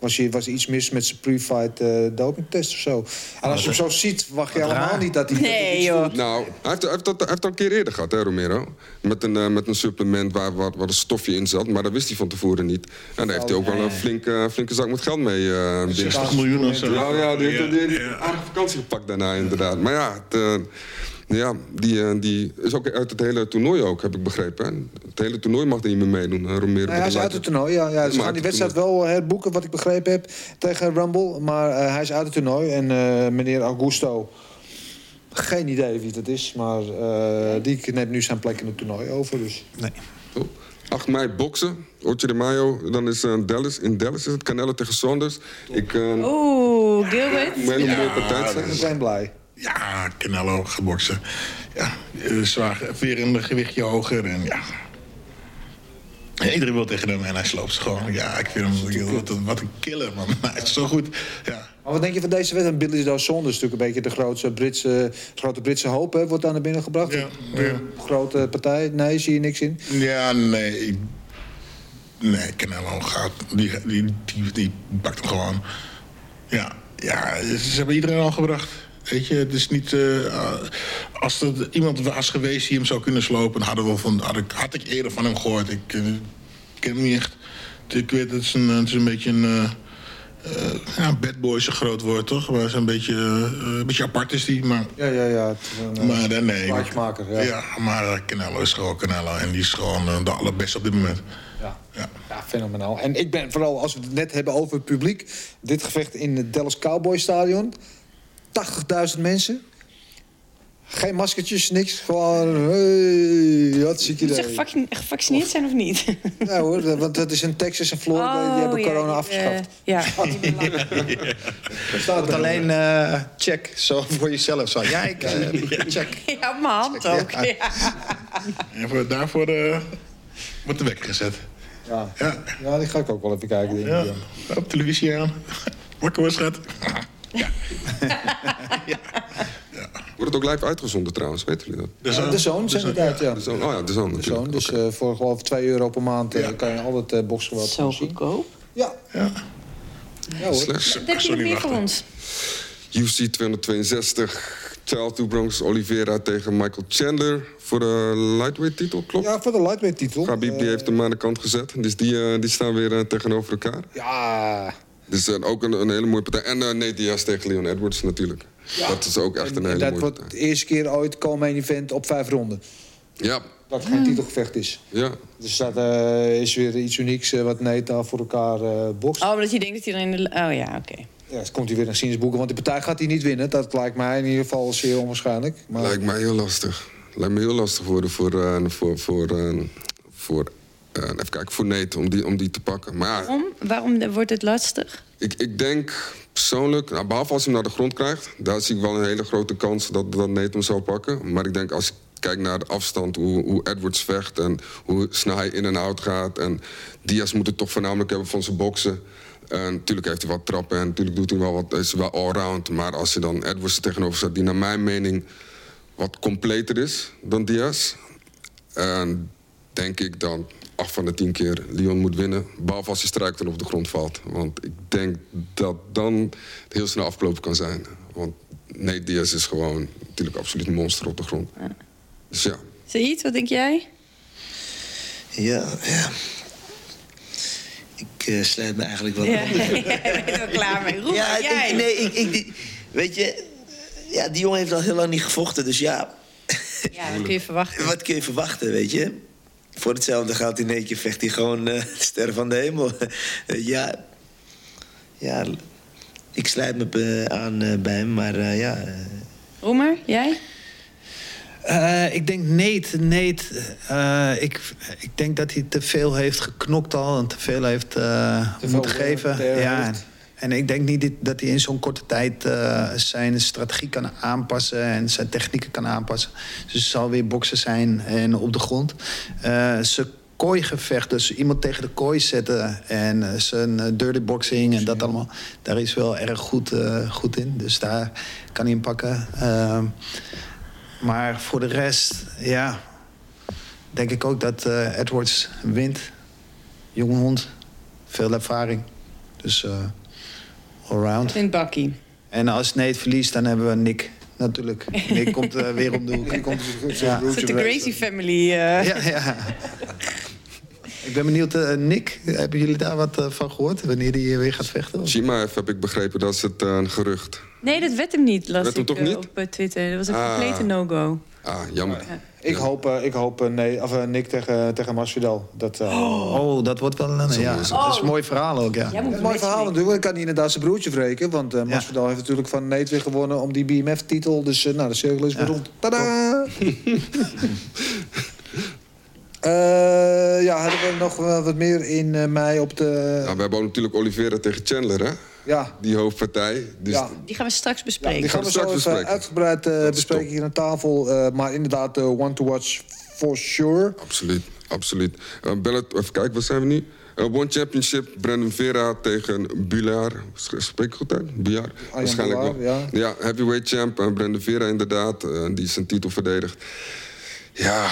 was, hier, was iets mis met zijn pre-fight uh, dopingtest of zo. En als je hem zo ziet, wacht je allemaal niet dat hij... Nee, joh. Nou, hij heeft, hij, heeft dat, hij heeft al een keer eerder gehad, hè, Romero? Met een, met een supplement waar, waar, waar een stofje in zat. Maar dat wist hij van tevoren niet. En daar heeft hij ook wel een flinke, flinke zak met geld mee. 60 miljoen of zo. Nou ja, die heeft een aardige vakantie gepakt daarna inderdaad. Maar ja... Het, ja, die, uh, die is ook uit het hele toernooi ook, heb ik begrepen. Hè? Het hele toernooi mag er niet meer meedoen. Uh, Romero nee, hij is uit het toernooi, ja. ja ze gaan die wedstrijd wel herboeken, wat ik begrepen heb, tegen Rumble. Maar uh, hij is uit het toernooi. En meneer Augusto, geen idee wie dat is. Maar die neemt nu zijn plek in het toernooi over. Dus. Nee. Oh. 8 mei boksen, 8 de mayo. Dan is uh, Dallas. In Dallas is het Canelo tegen Saunders. Ik, uh, Oeh, Gilbert. Een hele mooie partij zijn. We zijn blij. Ja, Canelo geboksen. Ja, zwaar, weer een gewichtje hoger en ja. Iedereen wil tegen hem en hij sloopt ze gewoon. Ja, ik vind hem wat een, wat een killer, man. [laughs] Hij is zo goed. Ja. Maar wat denk je van deze wedstrijd? Billy Joe Saunders natuurlijk een beetje de grootste Britse, grote Britse hoop hè, wordt aan naar binnen gebracht. Ja, ja. Grote partij. Nee, zie je niks in? Ja, nee. Nee, Canelo gaat. Die, die, die, die pakt hem gewoon. Ja, ja, ze hebben iedereen al gebracht. Weet je, het is niet... Uh, als er iemand was geweest die hem zou kunnen slopen... Hadden we van, had, ik, had ik eerder van hem gehoord. Ik uh, ken hem niet echt. Ik weet, het is een, het is een beetje een... Uh, ja, bad boy is een groot woord, toch? Maar is een beetje, een beetje apart is die, maar... Ja, ja, ja. Een, maar nee. ja. ja. maar Canelo is gewoon Canelo. En die is gewoon de allerbeste op dit moment. Ja. Ja. ja, fenomenaal. En ik ben vooral, als we het net hebben over het publiek... dit gevecht in het Dallas Cowboy Stadion... 80.000 mensen. Geen maskertjes, niks. Gewoon, hey, wat zie je Moet ze gevaccineerd zijn of niet? Ja hoor, want dat is in Texas en Florida. Oh, die hebben ja, corona afgeschaft. [laughs] ja. Er staat alleen uh, check, zo voor jezelf. Zo. Ja, ik uh, check. Ja, op mijn hand ook. Ja. En voor, daarvoor uh, wordt de wekker gezet. Ja. Ja. ja, die ga ik ook wel even kijken. Ja. Op televisie aan. Wakker was schat. Ja. [laughs] ja. Wordt het ook live uitgezonden trouwens, weten jullie dat? De Zoon, de zoon zijn inderdaad, ja. De zoon, oh ja, de Zoon de zoon, Dus okay. uh, voor geloof ik 2 euro per maand uh, kan je altijd uh, boxgeweld Zo goedkoop? Ja. Ja. ja hoor. Wat heb je meer voor ons? UFC 262, Charles Bronx Oliveira tegen Michael Chandler voor de lightweight titel, klopt? Ja, voor de lightweight titel. Khabib die heeft hem aan de kant gezet. Dus die, die staan weer tegenover elkaar. Ja, dus uh, ook een, een, hele mooie partij. En uh, Nate Diaz tegen Leon Edwards natuurlijk. Ja. Dat is ook echt een hele dat mooie wordt de eerste keer ooit komen event op vijf ronden. Ja. Dat geen titelgevecht is. Ja. Dus dat uh, is weer iets unieks wat Nate daar voor elkaar bokst. Oh, omdat je denkt dat hij dan in de... Oh ja, oké. Okay. Ja, dan komt hij weer naar Sinnesboeken. Want die partij gaat hij niet winnen. Dat lijkt mij in ieder geval zeer onwaarschijnlijk. Maar... Lijkt mij heel lastig. Lijkt me heel lastig worden voor, voor, voor, voor, voor uh, even kijken, voor Nate om die, om die te pakken. Maar ja, Waarom? Waarom wordt het lastig? Ik, ik denk persoonlijk, nou, behalve als hij hem naar de grond krijgt... daar zie ik wel een hele grote kans dat, dat Nate hem zal pakken. Maar ik denk als ik kijk naar de afstand, hoe, hoe Edwards vecht... en hoe snel hij in en out gaat... en Diaz moet het toch voornamelijk hebben van zijn boksen... En natuurlijk heeft hij wat trappen en natuurlijk doet hij wel wat, is wel allround. Maar als je dan Edwards er tegenover zet, die naar mijn mening wat completer is dan Diaz... En denk ik dan acht van de tien keer Lyon moet winnen. Behalve als hij struikelt en op de grond valt. Want ik denk dat dan het heel snel afgelopen kan zijn. Want nee, Diaz is gewoon natuurlijk absoluut een monster op de grond. Ja. Dus ja. Said, wat denk jij? Ja, ja. Ik uh, sluit me eigenlijk wel ja, [laughs] Jij bent er klaar mee. Roep ja, jij. Ik, nee, ik, ik, die, weet je... Ja, die jongen heeft al heel lang niet gevochten, dus ja... Ja, wat kun je verwachten? [laughs] Wat kun je verwachten, weet je? Voor hetzelfde gaat in één keer vecht hij gewoon uh, ster van de hemel. [laughs] ja, ja, ik sluit me aan uh, bij hem, maar uh, ja. Roemer, jij? ik denk Nate. Nate ik, ik denk dat hij te veel heeft geknokt al en te veel heeft moeten geven. Ja, en ik denk niet dat hij in zo'n korte tijd uh, zijn strategie kan aanpassen en zijn technieken kan aanpassen. Dus zal weer boksen zijn en op de grond. Uh, zijn kooigevecht. Dus iemand tegen de kooi zetten en uh, zijn dirty boxing en dat allemaal. Daar is wel erg goed, goed in. Dus daar kan hij hem pakken. Ehm, maar voor de rest, ja, denk ik ook dat Edwards wint. Jonge hond, veel ervaring. Dus allround. In Bakkie. En als Nate verliest, dan hebben we Nick natuurlijk. Nick komt uh, weer om de hoek. Komt ja. de Gracie family. Uh. Ja, ja. Ik ben benieuwd, uh, Nick, hebben jullie daar wat van gehoord? Wanneer hij weer gaat vechten? Shimaev heb ik begrepen, dat is het een gerucht. Nee, dat werd hem niet, las werd hem toch niet? op Twitter. Dat was een ah. complete no-go. Ah, jammer. Ja. Ik hoop, uh, ik hoop uh, nee, of, uh, Nick tegen, tegen Masvidal. Dat, oh. oh. dat wordt wel een... Ja. Oh. Dat is een mooi verhaal ook, ja. een mooi verhaal natuurlijk. Ik kan hij inderdaad zijn broertje wreken. Want uh, Masvidal heeft natuurlijk van Nate weer gewonnen om die BMF-titel. Dus nou, de cirkel is weer rond. Tadaa! [laughs] ja, hadden we nog wat meer in mei op de... Nou, we hebben ook natuurlijk Oliveira tegen Chandler, hè? Ja. Die hoofdpartij. Dus ja. Die gaan we straks bespreken. Ja, die gaan we zo even uitgebreid uh, bespreken hier aan tafel. Uh, maar inderdaad, uh, one to watch for sure. Absoluut, absoluut. Bellet, even kijken, wat zijn we nu? One Championship, Brandon Vera tegen Bular. Spreek ik goed uit? Bular? Waarschijnlijk wel. Ja. ja, heavyweight champ. Brandon Vera inderdaad, die zijn titel verdedigt. Ja,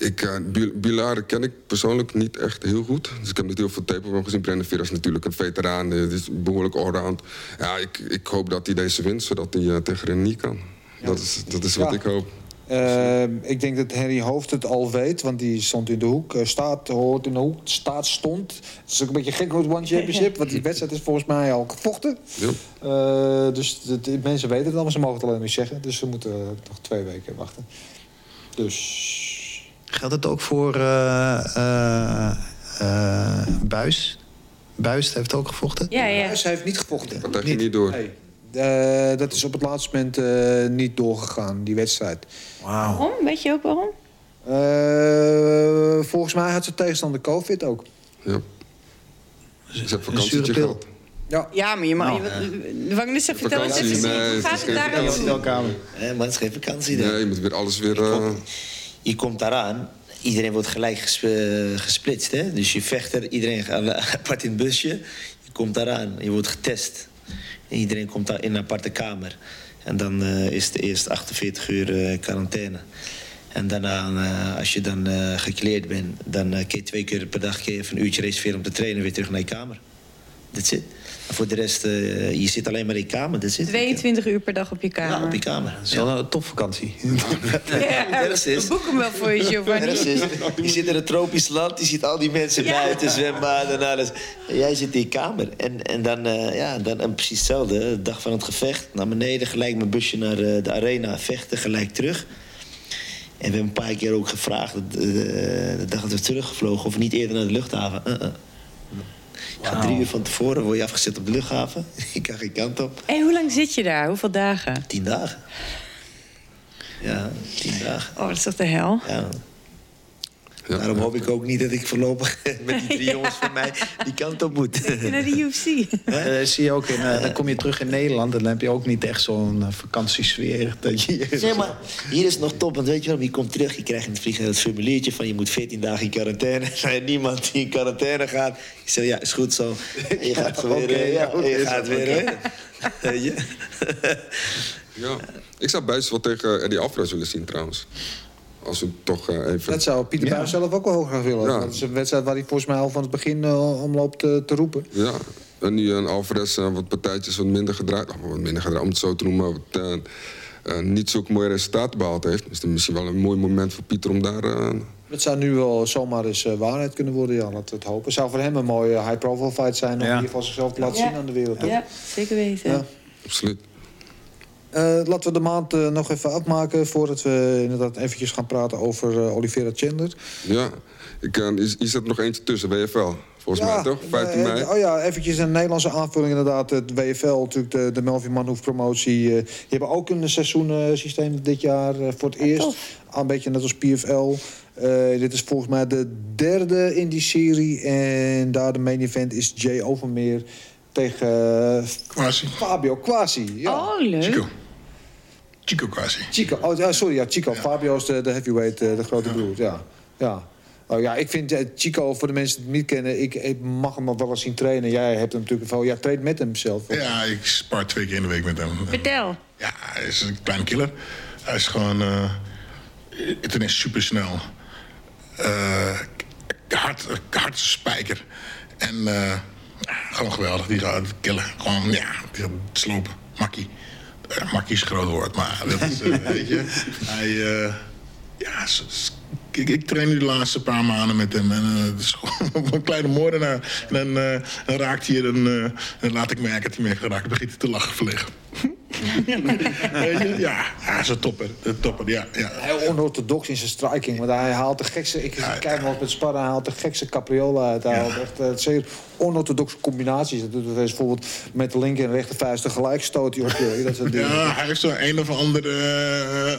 ik, uh, Bilar ken ik persoonlijk niet echt heel goed. Dus ik heb niet heel veel tape van gezien. Brendan Vera is natuurlijk een veteraan. Het is behoorlijk allround. Ja, ik, ik hoop dat hij deze wint, zodat hij uh, tegen Renier kan. Ja. Dat is, dat is wat ja. ik hoop. Uh, ik denk dat Harry Hoofd het al weet, want die stond in de hoek. staat, hoort in de hoek, staat, stond. Het is ook een beetje gek met One Championship, [laughs] want die wedstrijd is volgens mij al gevochten. Ja. dus de, de, mensen weten het al, maar ze mogen het alleen niet zeggen. Dus ze moeten nog twee weken wachten. Dus Geldt het ook voor uh, uh, Buis? Buis heeft ook gevochten? Ja, ja. Buis heeft niet gevochten. Dat ging niet door. Nee. dat is op het laatste moment niet doorgegaan, die wedstrijd. Wow. Waarom? Weet je ook waarom? volgens mij had ze tegenstander COVID ook. Ja. Ze heeft vakantietje gehad. Ja. ja, maar je mag... Nou, vangelis zegt, vertel eens even, hoe gaat het daar? Nee, maar het is geen vakantie. Nee, je moet weer alles weer je komt daaraan, iedereen wordt gelijk gesplitst. Hè? Dus je vechter, iedereen gaat [laughs] apart in het busje. Je komt daaraan, je wordt getest. En iedereen komt daar in een aparte kamer. En dan uh, is het eerst 48 uur uh, quarantaine. En daarna, als je dan gekleerd bent, dan kun je twee keer per dag even een uurtje reserveren om te trainen weer terug naar je kamer. That's it. Voor de rest, uh, je zit alleen maar in je kamer. Dat zit 22 uur per dag op je kamer. Ja, op je kamer. Dat is wel een topvakantie. [laughs] ja, is. boek hem wel voor je, Giovanni. Je zit in een tropisch land, je ziet al die mensen ja. buiten zwemmen en alles. En jij zit in je kamer. En, en dan, uh, ja, dan en precies hetzelfde. De dag van het gevecht, naar beneden, gelijk mijn busje naar uh, de arena, vechten, gelijk terug. En we hebben een paar keer ook gevraagd, de dag dat we teruggevlogen, of niet eerder naar de luchthaven. -uh. Wow. drie uur van tevoren word je afgezet op de luchthaven. [laughs] ik ga geen kant op. En hoe lang zit je daar? Hoeveel dagen? Tien dagen. Ja, tien dagen. Oh, dat is toch de hel? Ja. Ja. Daarom hoop ik ook niet dat ik voorlopig [laughs] met die drie [laughs] jongens van mij die kant op moet. naar de UFC. Uh, [laughs] zie je ook in, uh, dan kom je terug in Nederland en dan heb je ook niet echt zo'n uh, vakantiesfeer. Dat je nee, maar hier is het nog top, want weet je wel, je komt terug, je krijgt in het vliegtuig het formuliertje van je moet 14 dagen in quarantaine. Er zijn niemand die in quarantaine gaat. Ik zeg ja, is goed zo. En je gaat weer. okay, ja, ja, je gaat weer. ja, ik zou Buis wel tegen Eddie Alvarez willen zien trouwens. Als toch uh, even... Dat zou Pieter ja. zelf ook wel hoog gaan willen. Ja. Dat is een wedstrijd waar hij volgens mij al van het begin uh, om loopt uh, te roepen. Ja, en nu een Alvarez wat partijtjes wat minder gedraaid. Oh, wat minder gedraaid, om het zo te noemen. Wat, niet zulke mooie resultaten behaald heeft. Dus het is misschien wel een mooi moment voor Pieter om daar... Het zou nu wel zomaar eens waarheid kunnen worden, ja, laten we het hopen. Het zou voor hem een mooie high-profile fight zijn... om ja. in ieder geval zichzelf te laten zien aan de wereld. Ja, zeker weten. Absoluut. Uh, laten we de maand uh, nog even afmaken voordat we inderdaad eventjes gaan praten over uh, Oliveira Chandler. Ja, ik, is, is er nog eentje tussen, WFL? Volgens ja, mij toch? 15 mei? Oh ja, eventjes een Nederlandse aanvulling inderdaad. Het WFL, natuurlijk de, de Melvin Manhoef promotie. die hebben ook een seizoensysteem dit jaar voor het eerst. Een beetje net als PFL. dit is volgens mij de derde in die serie. En daar de main event is Jay Overmeer tegen Quasi. Fabio Quasi. Ja. Oh, leuk. Chico. Chico Quasi. Chico, oh, sorry, ja, Chico. Ja. Fabio is de, de heavyweight, de grote broer. Ja, ja. Oh ja, ik vind eh, Chico, voor de mensen die het niet kennen... Ik, ik mag hem wel eens zien trainen. Jij hebt hem natuurlijk wel... Ja, traint met hem zelf. Ja, ik spar twee keer in de week met hem. Vertel. Ja, hij is een klein killer. Hij is gewoon... eh ten is super snel. hard, hard spijker. En eh, gewoon geweldig. Die gaat killen. Gewoon, ja, die gaat slopen. Makkie. Uh, makkie is groot woord, maar dat is, eh, weet je... Hij... eh, ja, ik, ik train nu de laatste paar maanden met hem. En eh, het is gewoon [laughs] een kleine moordenaar. En dan, eh, dan raakt hij er en eh, dan laat ik merken dat hij me geraakt. Dan begint hij te lachen verlegen. [laughs] Ja, hij is een topper. Een topper, ja. ja. Heel onorthodox in zijn striking. Want hij haalt de gekste... Ik kijk wel eens met sparren. Hij haalt de gekste capriola uit. Hij haalt echt zeer onorthodoxe combinaties. Dat doet hij bijvoorbeeld met de linker en rechter vuist tegelijk stoot hij op je. Dat soort dingen. Ja, hij heeft zo'n een of andere...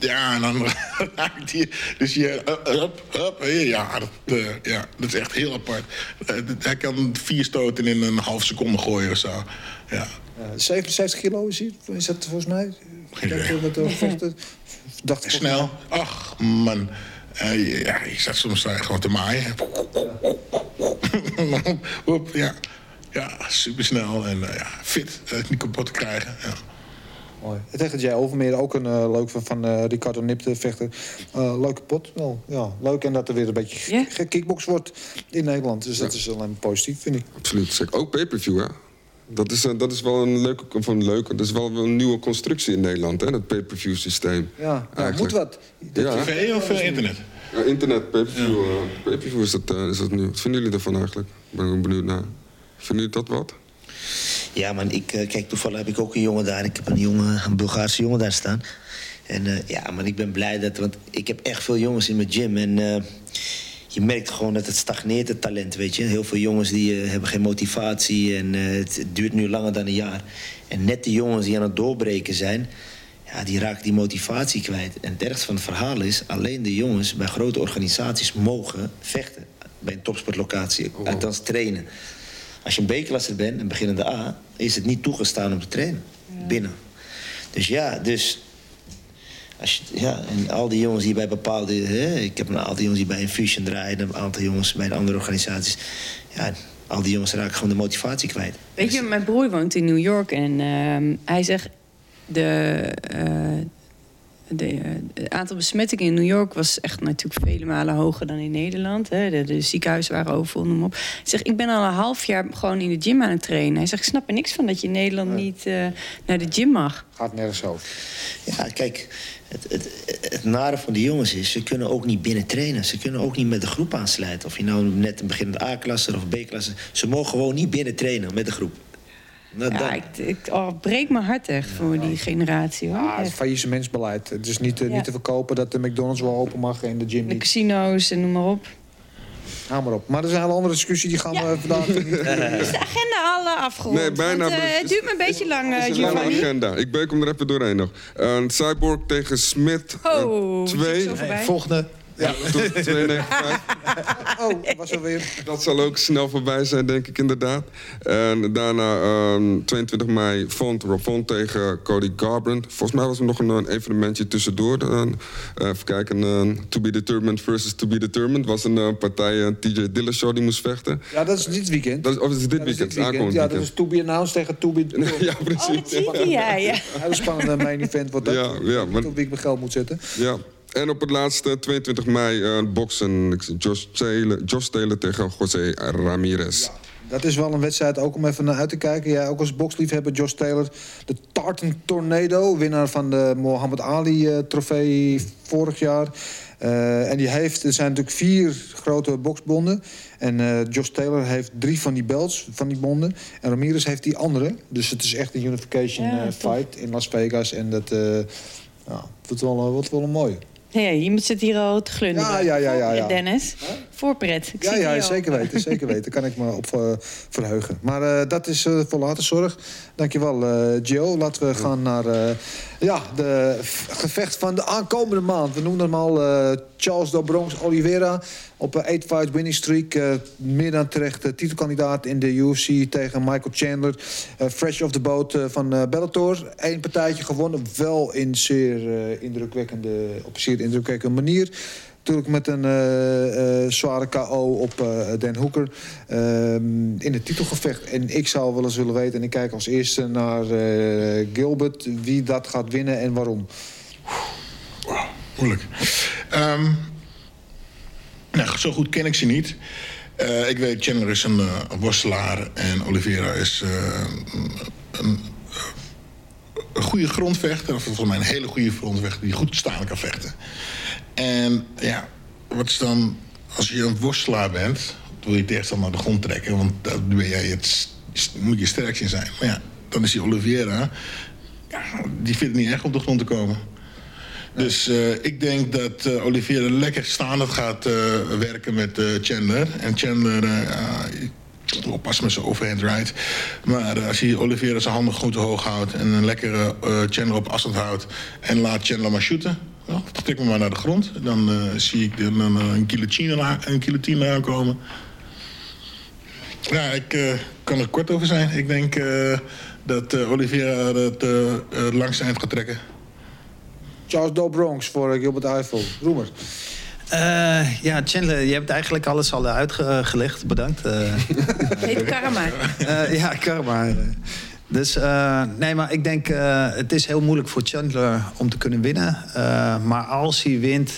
ja, en dan [laughs] raakt hij... Dus je... eh, hup, hup, eh, ja, dat, eh, ja, dat is echt heel apart. Dat- hij kan vier stoten in een half seconde gooien of zo. Ja. Eh, 77 kilo is hij, is dat volgens mij? Gevechten. Dacht ik Snel. Ach, man. Eh, ja, je staat soms daar gewoon te maaien. Ja. [laughs] Ja, supersnel en ja, fit. niet kapot te krijgen. Ja. Mooi. Het tegen jij Overmeer ook een eh, leuk van, van eh, Ricardo Nipte vechter. Eh, leuke pot. Wel, ja, leuk. En dat er weer een beetje gekickbox wordt in Nederland. Dus dat is alleen positief, vind ik. Absoluut. Zeker. Ook pay-per-view, hè? Dat is, dat is wel een leuke, of een leuke, dat is wel een nieuwe constructie in Nederland, hè? Dat pay-per-view systeem. Ja, moet wat. Ja? TV of internet? Ja, internet, pay-per-view. pay-per-view is dat, is dat nu. Wat vinden jullie ervan eigenlijk? Ik ben benieuwd naar. Vinden jullie dat wat? Ja, man, ik, eh, kijk, toevallig heb ik ook een jongen daar. Ik heb een, jongen, een Bulgaarse jongen daar staan. En eh, ja, man, ik ben blij dat... Want ik heb echt veel jongens in mijn gym. En eh, je merkt gewoon dat het stagneert, het talent, weet je. Heel veel jongens die hebben geen motivatie. En het, het duurt nu langer dan een jaar. En net die jongens die aan het doorbreken zijn... Ja, die raken die motivatie kwijt. En het ergste van het verhaal is... alleen de jongens bij grote organisaties mogen vechten. Bij een topsportlocatie, althans trainen. Als je een B-klasser bent, een beginnende A... is het niet toegestaan om te trainen. Binnen. Dus ja, dus... Als je, ja, en al die jongens die bij bepaalde... Hè, ik heb een aantal jongens die bij Infusion draaien... een aantal jongens bij de andere organisaties. Ja, al die jongens raken gewoon de motivatie kwijt. Weet je, mijn broer woont in New York en ehm, hij zegt... De, eh, de, eh, het aantal besmettingen in New York was echt natuurlijk vele malen hoger dan in Nederland. Hè. De, de ziekenhuizen waren overvol, noem op. Hij zegt, ik ben al een half jaar gewoon in de gym aan het trainen. Hij zegt, ik snap er niks van dat je in Nederland niet eh, naar de gym mag. Gaat nergens over. Ja, kijk, het, het, het nare van die jongens is... ze kunnen ook niet binnen trainen. Ze kunnen ook niet met de groep aansluiten. Of je nou net een beginnende A-klasse of B-klasse... ze mogen gewoon niet binnen trainen met de groep. Nou, Ja, ik, ik oh, het breekt mijn hart echt voor die generatie. Hoor. Ah, het Echt. faillissementsbeleid. Het is niet, eh, Ja. niet te verkopen dat de McDonald's wel open mag en de gym De niet. casino's en noem maar op. Hou maar op. Maar dat is een hele andere discussie. Die gaan we vandaag niet... [laughs] Is de agenda al eh, afgerond? Nee, bijna, Want, eh, het duurt me een beetje lang, Het is een agenda. Ik beuk hem er even doorheen nog. Eh, Cyborg tegen Smith. Oh, twee. zit zo voorbij. Volgende. Ja, tot 295. Oh, was er weer. Dat zal ook snel voorbij zijn, denk ik inderdaad. En daarna ehm, 22 mei Font, Rob Font tegen Cody Garbrandt. Volgens mij was er nog een, een evenementje tussendoor. Eh, even kijken, eh, To Be Determined versus To Be Determined. was een eh, partij, eh, TJ Dillashaw, die moest vechten. Ja, dat is dit weekend. Dat is, of is het dit Ja, dat is weekend? dit weekend. Ja, dat is To Be Announced tegen To Be... [laughs] Ja, Oh, precies. dat zie je, ja, ja. Een hele spannende main event wordt dat. Ja, ja, maar- Op wie ik mijn geld moet zetten. Ja. En op het laatste, 22 mei, eh boksen. Josh Taylor, Josh Taylor tegen José Ramirez. Dat is wel een wedstrijd ook om even naar uit te kijken. Jij ook als boksliefhebber, Josh Taylor. De Tartan Tornado, winnaar van de Mohammed Ali-trofee vorig jaar. Eh, en die heeft, er zijn natuurlijk vier grote boksbonden. En eh, Josh Taylor heeft drie van die belts, van die bonden. En Ramirez heeft die andere. Dus het is echt een unification Ja, eh, fight in Las Vegas. En dat eh, ja, wordt, wel, eh, wordt wel een mooie. Nee, iemand zit hier al te glunderen. Ja, ja, ja, ja, ja. Dennis. Voorpret. Ik Ja, zie ja zeker weten, [laughs] zeker weten. Daar kan ik me op eh, verheugen. Maar eh, dat is eh, voor later zorg. Dankjewel, eh Gio. Laten we gaan naar eh, ja, de gevecht van de aankomende maand. We noemen hem al eh, Charles Dobronx Oliveira. Op een 8-fight winning streak. eh, meer dan terecht titelkandidaat in de UFC tegen Michael Chandler. Eh, fresh off the boat eh, van Bellator. Eén partijtje gewonnen. Wel in zeer, eh, indrukwekkende, op een zeer indrukwekkende manier. Natuurlijk met een uh, zware KO op uh, Den Hoeker ehm, in het titelgevecht. En ik zou wel eens willen weten, en ik kijk als eerste naar Gilbert... wie dat gaat winnen en waarom. Wow, moeilijk. Um, nou, zo goed ken ik ze niet. ik weet, Chandler is een worstelaar en Oliveira is een, een goede grondvechter. Of volgens mij een hele goede grondvechter die goed staan kan vechten. En ja, wat is dan... Als je een worstelaar bent, wil je tegenstander naar de grond trekken. Want daar ben jij het, moet je sterk in zijn. Maar ja, dan is die Oliveira... Ja, die vindt het niet echt op de grond te komen. Dus uh, ik denk dat uh, Oliveira lekker staande gaat uh, werken met Chandler. En Chandler, oppassen met zijn overhand right. Maar als hij Oliveira zijn handen goed hoog houdt... en een lekkere Chandler op afstand houdt... en laat Chandler maar shooten... Ja, trek me maar naar de grond. Dan uh, zie ik uh, een guillotine, een guillotine aankomen. Ja, ik uh, kan er kort over zijn. Ik denk dat Oliveira het langste eind gaat trekken. Charles Do Bronx voor Gilbert Eiffel. Roemer. Uh, ja, Chandler, je hebt eigenlijk alles al uitgelegd. Bedankt. Uh, [laughs] Heet karma. Uh, ja, karma. Dus nee, maar ik denk het is heel moeilijk voor Chandler om te kunnen winnen. Maar als hij wint,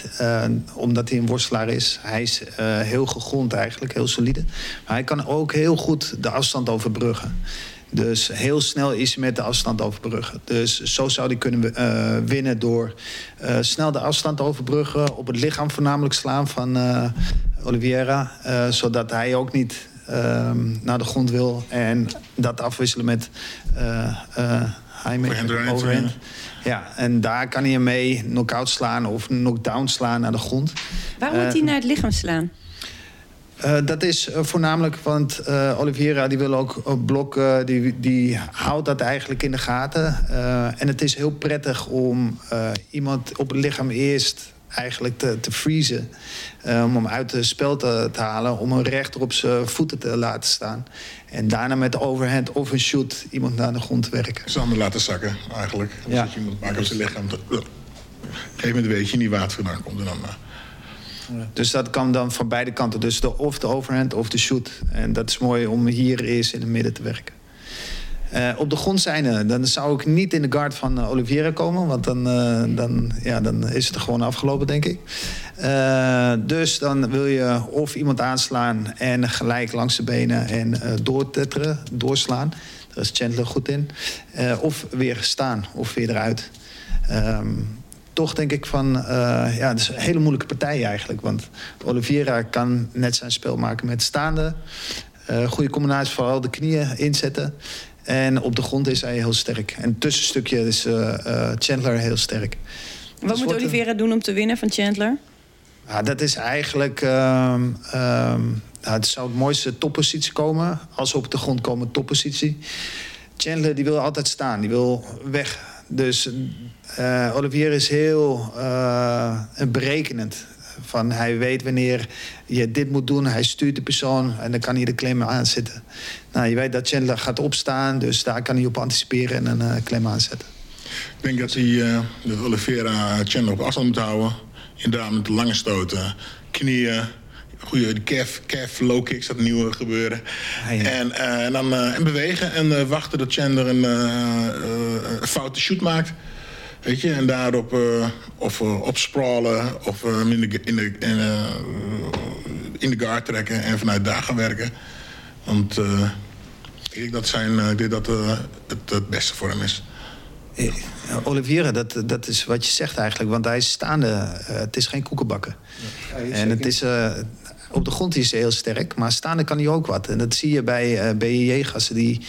omdat hij een worstelaar is, hij is heel gegrond eigenlijk, heel solide. Maar hij kan ook heel goed de afstand overbruggen. Dus heel snel is hij met de afstand overbruggen. Dus zo zou hij kunnen winnen door snel de afstand overbruggen, op het lichaam voornamelijk slaan van Oliveira. zodat hij ook niet Ehm, naar de grond wil. En dat afwisselen met uh, uh, overhand. Ja, en daar kan hij mee knock-out slaan of knock-down slaan naar de grond. Waarom moet hij naar het lichaam slaan? Uh, dat is uh, voornamelijk, want uh, Oliveira die wil ook blokken, die, die houdt dat eigenlijk in de gaten. en het is heel prettig om iemand op het lichaam eerst eigenlijk te, te freezen. Om hem uit het spel te, te, halen. Om hem rechter op zijn voeten te laten staan. En daarna met de overhand of een shoot iemand naar de grond te werken. Handen laten zakken eigenlijk. Dan ja. je iemand maken op zijn lichaam. Op een gegeven moment weet je niet waar het vandaan komt. En dan, Dus dat kan dan van beide kanten. Dus de, of de overhand of de shoot. En dat is mooi om hier eerst in het midden te werken. Uh, op de grond zijn, dan zou ik niet in de guard van uh, Oliveira komen. Want dan, uh, dan, ja, dan is het gewoon afgelopen, denk ik. dus dan wil je of iemand aanslaan en gelijk langs de benen en doortetteren, doorslaan. Daar is Chandler goed in. of weer staan, of weer eruit. Um, toch denk ik van, ja, het is een hele moeilijke partij eigenlijk. Want Oliveira kan net zijn spel maken met staande. goede combinatie, vooral de knieën inzetten. En op de grond is hij heel sterk. En het tussenstukje is uh, Chandler heel sterk. Wat dus moet Oliveira doen om te winnen van Chandler? Ja, dat is eigenlijk... Um, um, nou, het zou het mooiste toppositie komen. Als ze op de grond komen, toppositie. Chandler die wil altijd staan, die wil weg. Dus uh, Olivier is heel berekenend. Van hij weet wanneer je dit moet doen. Hij stuurt de persoon en dan kan hij de claim aanzetten. Nou, je weet dat Chandler gaat opstaan, dus daar kan hij op anticiperen en een uh, claim aanzetten. Ik denk dat hij uh, de Oliveira Chandler op afstand moet houden. Inderdaad met de lange stoten, knieën. Goede de calf, calf low kicks, dat nieuwe gebeuren. Ah, ja. en, uh, en, dan en bewegen en wachten dat Chandler een foute shoot maakt. Weet je, en daarop uh, of uh, opsprawlen of uh, in, de, in, de, in, in de guard trekken en vanuit daar gaan werken. Want ik denk dat, zijn, ik denk dat het het beste voor hem is. Olivier, dat, dat is wat je zegt eigenlijk. Want hij is staande. het is geen koekenbakken. Ja, en het is, op de grond is hij heel sterk. Maar staande kan hij ook wat. En dat zie je bij uh, BJJ-gasten die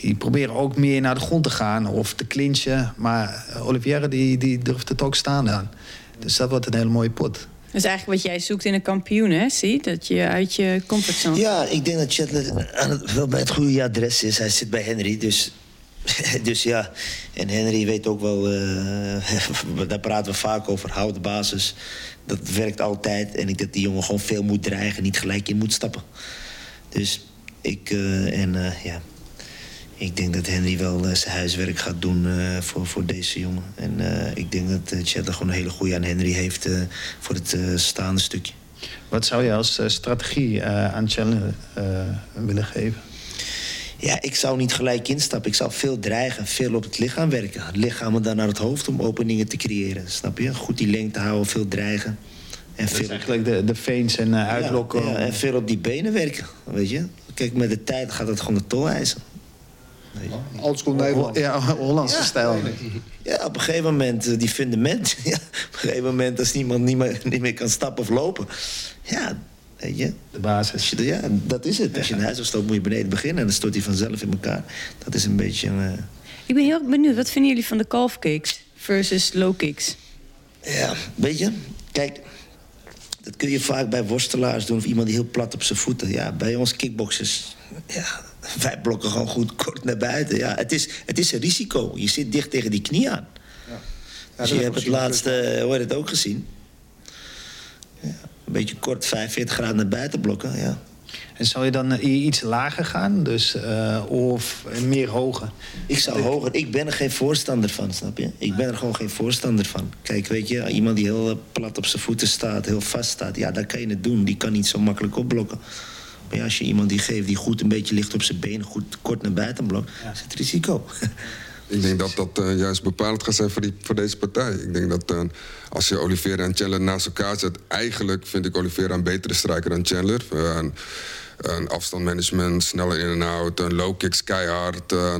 die proberen ook meer naar de grond te gaan of te clinchen. Maar Olivier die, die durft het ook staan aan. Dus dat wordt een hele mooie pot. Dat is eigenlijk wat jij zoekt in een kampioen, hè? Zie? Dat je uit je comfortzone... Ja, ik denk dat Chandler wel bij het goede adres is. Hij zit bij Henry, dus... [laughs] dus ja, en Henry weet ook wel... Uh, [laughs] daar praten we vaak over, houden basis. Dat werkt altijd. En ik denk dat die jongen gewoon veel moet dreigen... niet gelijk in moet stappen. Dus ik... Uh, en uh, ja, ik denk dat Henry wel eh, zijn huiswerk gaat doen eh, voor, voor deze jongen. En eh, ik denk dat uh, Chandler gewoon een hele goede aan Henry heeft voor het staande stukje. Wat zou je als strategie aan Chandler eh, willen geven? Ja, ik zou niet gelijk instappen. Ik zou veel dreigen, veel op het lichaam werken. Het lichaam en dan naar het hoofd om openingen te creëren. Snap je? Goed die lengte houden, veel dreigen. En Dat is veel, eigenlijk de, de feins en uitlokken. Ja, ja, en veel op die benen werken, weet je. Kijk, met de tijd gaat het gewoon de tol eisen. Oldschool Nederland. Ja, Hollandse stijl. Ja, op een gegeven moment, eh, die fundament. [laughs] Ja, op een gegeven moment als niemand niet meer, niet meer kan stappen of lopen. Ja, weet je. De basis. Je, ja, dat is het. Als je een huis afstoot, moet je beneden beginnen. En dan stort hij vanzelf in elkaar. Dat is een beetje... eh, Ik ben heel benieuwd, wat vinden jullie van de calf kicks versus low kicks? Ja, weet je, kijk, dat kun je vaak bij worstelaars doen of iemand die heel plat op zijn voeten. Ja, bij ons kickboxers, ja, wij blokken gewoon goed kort naar buiten. Ja, het is, het is een risico. Je zit dicht tegen die knie aan. dus je hebt het laatste, hoor je het ook gezien? Ja, een beetje kort, 45 graden naar buiten blokken, ja. En zou je dan eh, iets lager gaan? Dus, eh, of meer hoger? Ik zou hoger. Ik ben er geen voorstander van, snap je? Ik ben er gewoon geen voorstander van. Kijk, weet je, iemand die heel eh, plat op zijn voeten staat, heel vast staat, ja, dan kan je het doen. Die kan niet zo makkelijk opblokken. Maar ja, als je iemand die geeft die goed een beetje ligt op zijn benen, goed kort naar buiten blokt, is het risico. [laughs] Ik denk dat dat eh, juist bepalend gaat zijn voor, die, voor deze partij. Ik denk dat eh, als je Oliveira en Chandler naast elkaar zet... eigenlijk vind ik Oliveira een betere strijker dan Chandler. Een, een afstandmanagement, sneller in en out, een low kicks keihard. eh,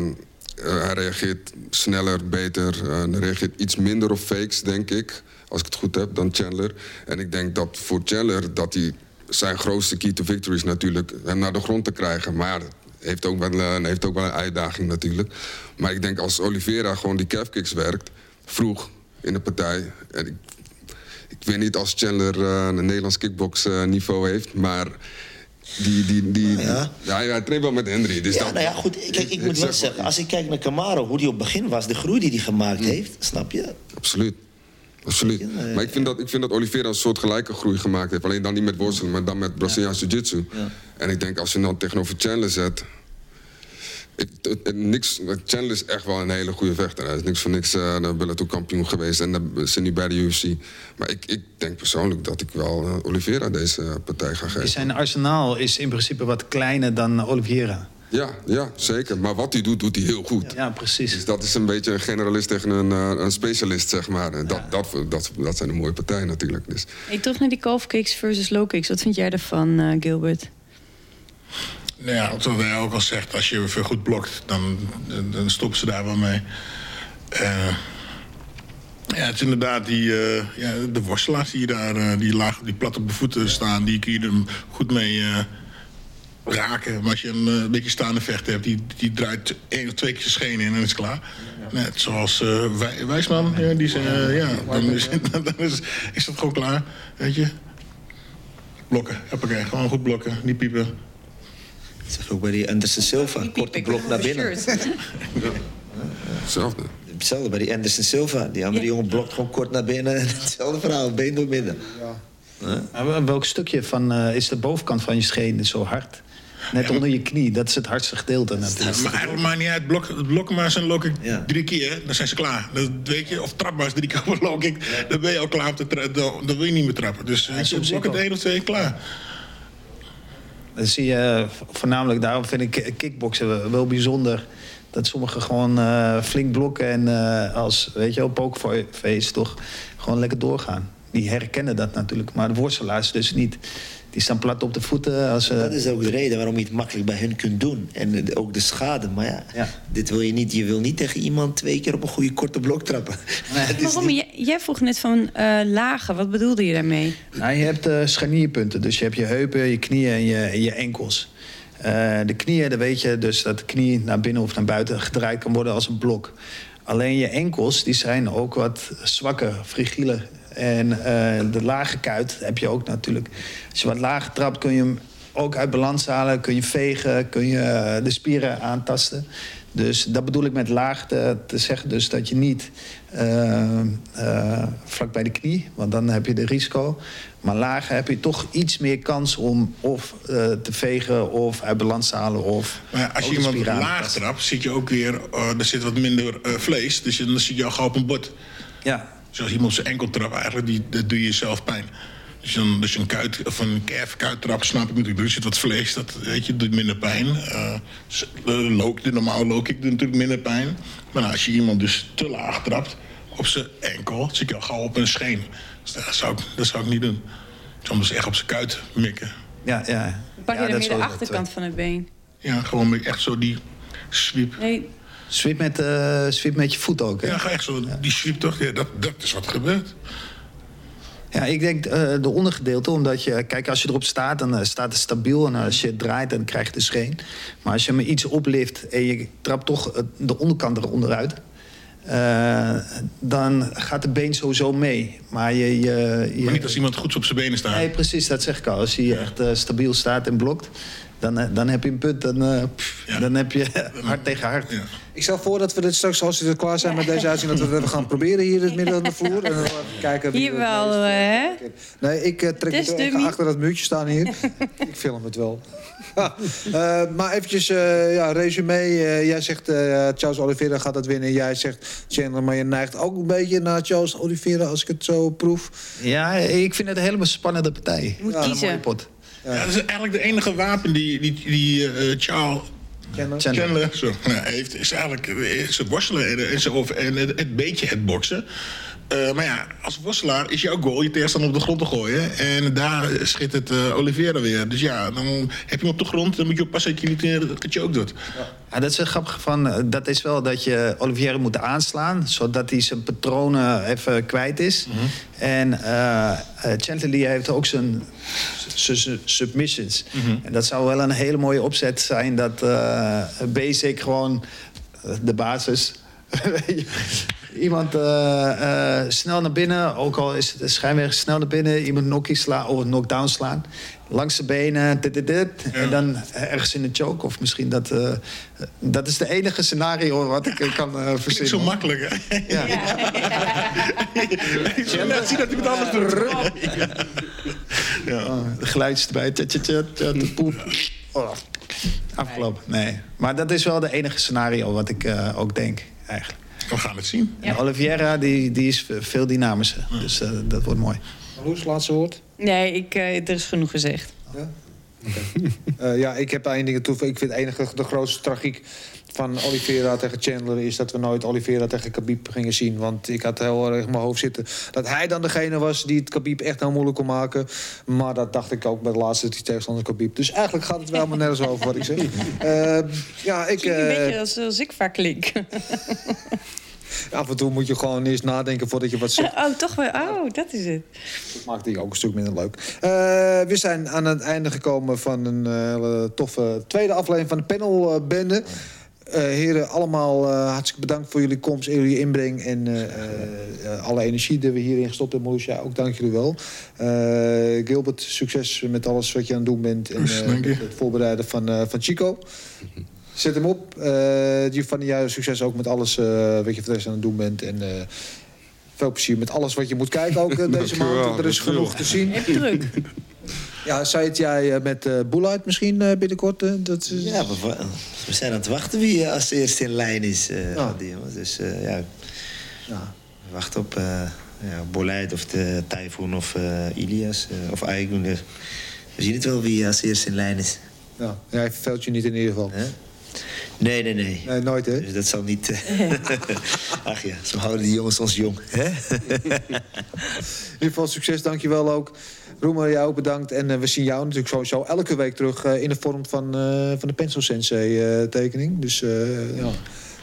hij reageert sneller, beter. hij reageert iets minder op fakes, denk ik. Als ik het goed heb, dan Chandler. En ik denk dat voor Chandler dat hij zijn grootste key to victory is natuurlijk hem naar de grond te krijgen. Maar heeft ook wel, eh, heeft ook wel een uitdaging natuurlijk. Maar ik denk als Oliveira gewoon die calfkicks werkt, vroeg in de partij. En ik, ik weet niet als Chandler eh, een Nederlands kickbox eh, niveau heeft, maar die, die, die, ja. ja, hij traint wel met Henry. Dus ja, dat- nou ja, goed. Kijk, ik moet wel zeggen, als ik kijk naar Camaro, hoe die op het begin was, de groei die hij gemaakt heeft, snap je? Absoluut. Absoluut. eh, Maar ik vind, dat, ik vind dat Oliveira een soort gelijke groei gemaakt heeft. Alleen dan niet met worstelen, maar dan met Braziliaans Jiu-Jitsu. En ik denk als je dan tegenover Chandler zet. Ik, niks, Chandler is echt wel een hele goede vechter. Hij is niks voor niks uh, de Bellator kampioen geweest en dan hij nu bij de UFC. Maar ik, ik denk persoonlijk dat ik wel eh, Oliveira deze eh, partij ga geven. Zijn arsenaal is in principe wat kleiner dan Oliveira. Ja, ja, zeker. Maar wat hij doet, doet hij heel goed. Ja, precies. Dus dat is een beetje een generalist tegen een, eh, een specialist, zeg maar. En dat, dat, dat, dat zijn de mooie partijen natuurlijk. Dus Hey, toch naar die calf kicks versus low kicks. Wat vind jij daarvan, eh, Gilbert? Nou ja, zoals hij ook al zegt, als je veel goed blokt, dan, dan stoppen ze daar wel mee. Eh, ja, het is inderdaad die, eh, ja, de worstelaars die daar die laag, die plat op de voeten staan, die kun je er goed mee eh, raken. Maar als je een eh, beetje staande vechter hebt, die, die draait één of twee keer zijn schenen in en is klaar. Net zoals eh, Wij- Wijsman, ja, die zijn, eh, ja, dan, is, [laughs] dan is, is dat gewoon klaar, weet je. Blokken, hoppakee, gewoon goed blokken, niet piepen. Dat zeg ook bij die Anderson Silva, korte blok naar binnen. [laughs] hetzelfde. Hetzelfde bij die Anderson Silva. Die andere jongen blokt gewoon kort naar binnen. en [laughs] Hetzelfde verhaal, been door midden. Maar welk stukje van eh, is de bovenkant van je scheen zo hard? Net onder je knie, dat is het hardste gedeelte natuurlijk. Maar eigenlijk maakt niet uit. Blok, blok maar zijn kick drie keer, dan zijn ze klaar. Dat weet je, of trap maar eens drie keer [laughs] op dan ben je al klaar om te trappen. Dan, dan wil je niet meer trappen. Dus je, soms blok ik het één of twee, klaar. Dat zie je eh, voornamelijk, daarom vind ik kickboksen wel- bijzonder. Dat sommigen gewoon eh, flink blokken en eh, als, weet je wel, pokerface toch gewoon lekker doorgaan. Die herkennen dat natuurlijk, maar de worstelaars dus niet. Die staan plat op de voeten. Als, eh, Dat is ook de reden waarom je het makkelijk bij hun kunt doen. En ook de schade. Maar ja, dit wil je niet. Je wil niet tegen iemand twee keer op een goede korte blok trappen. Waarom? [laughs] Jij, jij vroeg net van eh, lagen. Wat bedoelde je daarmee? Nou, je hebt eh scharnierpunten. Dus je hebt je heupen, je knieën en je, en je enkels. Eh, de knieën, dan weet je dus dat de knie naar binnen of naar buiten gedraaid kan worden als een blok. Alleen je enkels, die zijn ook wat zwakker, fragieler. En eh, de lage kuit heb je ook natuurlijk. Als je wat lager trapt, kun je hem ook uit balans halen. Kun je vegen, kun je eh, de spieren aantasten. Dus dat bedoel ik met laag te, te zeggen. Dus dat je niet uh, uh, vlak bij de knie, want dan heb je de risico. Maar laag heb je toch iets meer kans om of uh, te vegen of uit balans te halen. Of maar als je iemand laag trapt, zit je ook weer, er zit wat minder vlees. Dus dan zit je al gauw op een bord. Ja. Zoals iemand zijn enkel trap eigenlijk, die, dat doe je zelf pijn. Dus een, dus een kuit of een kerf kuittrap snap ik natuurlijk. Er zit wat vlees, dat weet je, doet minder pijn. Uh, look, de normaal look ik doet natuurlijk minder pijn. Maar nou, als je iemand dus te laag trapt op zijn enkel, zit je al gauw op een scheen. Dus dat zou ik, dat zou ik niet doen. Soms echt op zijn kuit mikken. Ja, ja. Pak je ja, dan meer de achterkant van het been? Ja, gewoon echt zo die sweep. Nee. Sweep met, uh, sweep met je voet ook, hè? Ja, ga echt zo, die sweep toch, ja, dat, dat is wat gebeurt. Ja, ik denk uh, de ondergedeelte, omdat je... Kijk, als je erop staat, dan uh, staat het stabiel. En als je het draait, dan krijg je de scheen. Maar als je me iets oplift en je trapt toch de onderkant eronder uit... Uh, dan gaat de been sowieso mee. Maar, je, je, je... maar niet als iemand goed op zijn benen staat. Nee, precies, dat zeg ik al. Als hij ja. echt stabiel staat en blokt... Dan, dan heb je een punt, dan, pff, ja. dan heb je [laughs] hard tegen hard. Ja. Ik stel voor dat we dit straks, als we klaar zijn met deze uitzending... dat we het gaan proberen hier in het midden van de vloer. En dan kijken hier wel, hè? Nee, ik uh, trek het even achter dat muurtje staan hier. [laughs] ik film het wel. uh, [laughs] maar eventjes, uh, ja, resume. jij zegt Charles Oliveira gaat dat winnen. Jij zegt Chandler, maar je neigt ook een beetje naar Charles Oliveira... als ik het zo proef. Ja, ik vind het een hele spannende partij. Je moet kiezen. Een pot. Ja, dat is eigenlijk de enige wapen die, die, die uh, Charles Chandler, Chandler zo, nou, heeft. Is eigenlijk het worstelen en, en, en het, het beetje het boksen. Uh, maar ja, als worstelaar is jouw goal je tegenstander op de grond te gooien. En daar schiet het uh, Oliveira weer. Dus ja, dan heb je hem op de grond. Dan moet je oppassen dat je niet dat je ook doet. Ja. Ja, dat is een grappig van. Dat is wel dat je Olivier moet aanslaan, zodat hij zijn patronen even kwijt is. Mm -hmm. En uh, Lee heeft ook zijn submissions. Mm -hmm. En dat zou wel een hele mooie opzet zijn dat basic gewoon de basis. [laughs] Iemand uh, uh, snel naar binnen, ook al is de schijnweg snel naar binnen. Iemand knockie slaan of een knockdown slaan. Langs de benen, dit, dit, dit. Ja. En dan ergens in de choke. Of misschien dat... Uh, dat is de enige scenario wat ik kan uh, verzinnen. zo makkelijk, hè? Ja. ja. [laughs] ja. Laat zien dat ik het anders doe. ja. Oh, de geluidjes erbij. Tja, tja, tja, tja, de poep. Oh. Afgelopen. Nee. Maar dat is wel de enige scenario wat ik uh, ook denk, eigenlijk. We gaan het zien. Ja. Oliviera die, die is veel dynamischer. Ja. Dus uh, dat wordt mooi. Loes, laatste woord? Nee, ik, uh, er is genoeg gezegd. Ja? Okay. [laughs] uh, ja, ik heb één ding toe. Ik vind enige de grootste tragiek van Oliveira tegen Chandler is dat we nooit Oliveira tegen Khabib gingen zien. Want ik had heel erg in mijn hoofd zitten dat hij dan degene was die het Khabib echt heel moeilijk kon maken. Maar dat dacht ik ook bij de laatste die tegenstander Khabib. Dus eigenlijk gaat het wel maar nergens over wat ik zeg. Uh, [laughs] ja, ik, uh, een beetje als, als ik vaak klink. [laughs] Af en toe moet je gewoon eerst nadenken voordat je wat zegt. Oh, toch wel. Oh, dat is het. Dat maakt die ook een stuk minder leuk. Uh, we zijn aan het einde gekomen van een uh, toffe tweede aflevering van de panelbende. Uh, heren, allemaal uh, hartstikke bedankt voor jullie komst en jullie inbreng. En uh, alle energie die we hierin gestopt hebben. Moesja, ook dank jullie wel. Gilbert, succes met alles wat je aan het doen bent. En het voorbereiden van, van Chico. Zet hem op. Giovanni, jij succes ook met alles wat je voor deze aan het doen bent. En veel plezier met alles wat je moet kijken ook [laughs] deze maand. Er is genoeg te zien. Heb druk. Ja, zei het jij met uh, Boeluit misschien uh, binnenkort? Uh, dat is... Ja, we, we, zijn aan het wachten wie als eerste in lijn is. Die, dus ja, ja, we wachten op ja, Boleid of de Typhoon of Ilias of Aigun. We zien het wel wie als eerste in lijn is. Ja, hij verveelt je niet in ieder geval. Nee, nee, nee. Nee, nooit, hè? Dus dat zal niet... [laughs] Ach ja, zo houden die jongens ons jong, hè? in ieder geval succes, dankjewel ook. Roemer, jou ook bedankt. En uh, we zien jou natuurlijk sowieso elke week terug uh, in de vorm van, uh, van de Pencil Sensei tekening. Dus ja,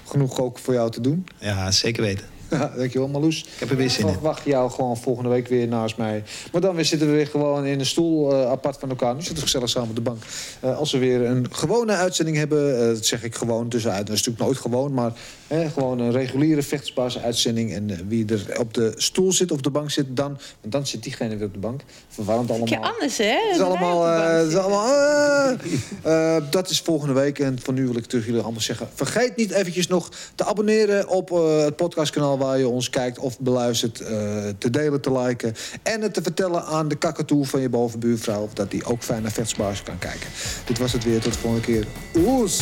genoeg ook voor jou te doen. Ja, zeker weten. [laughs] Dankjewel, Marloes. Ik heb er weer zin in. wacht jou gewoon volgende week weer naast mij. Maar dan weer zitten we weer gewoon in een stoel uh, apart van elkaar. Nu zitten we gezellig samen op de bank. Uh, als we weer een gewone uitzending hebben, uh, dat zeg ik gewoon tussenuit. Dat is natuurlijk nooit gewoon, maar Hè, gewoon een reguliere vechtersbaas uitzending. En eh, wie er op de stoel zit of de bank zit, dan... Want dan zit diegene weer op de bank. Verwarrend allemaal. Ja, anders hè? Het is allemaal... eh, het is allemaal eh, dat is volgende week. En voor nu wil ik tegen jullie allemaal zeggen... vergeet niet eventjes nog te abonneren op het podcastkanaal... waar je ons kijkt of beluistert. te delen, te liken. En het te vertellen aan de kakatoe van je bovenbuurvrouw... dat die ook fijn naar kan kijken. Dit was het weer. Tot de volgende keer. Oes!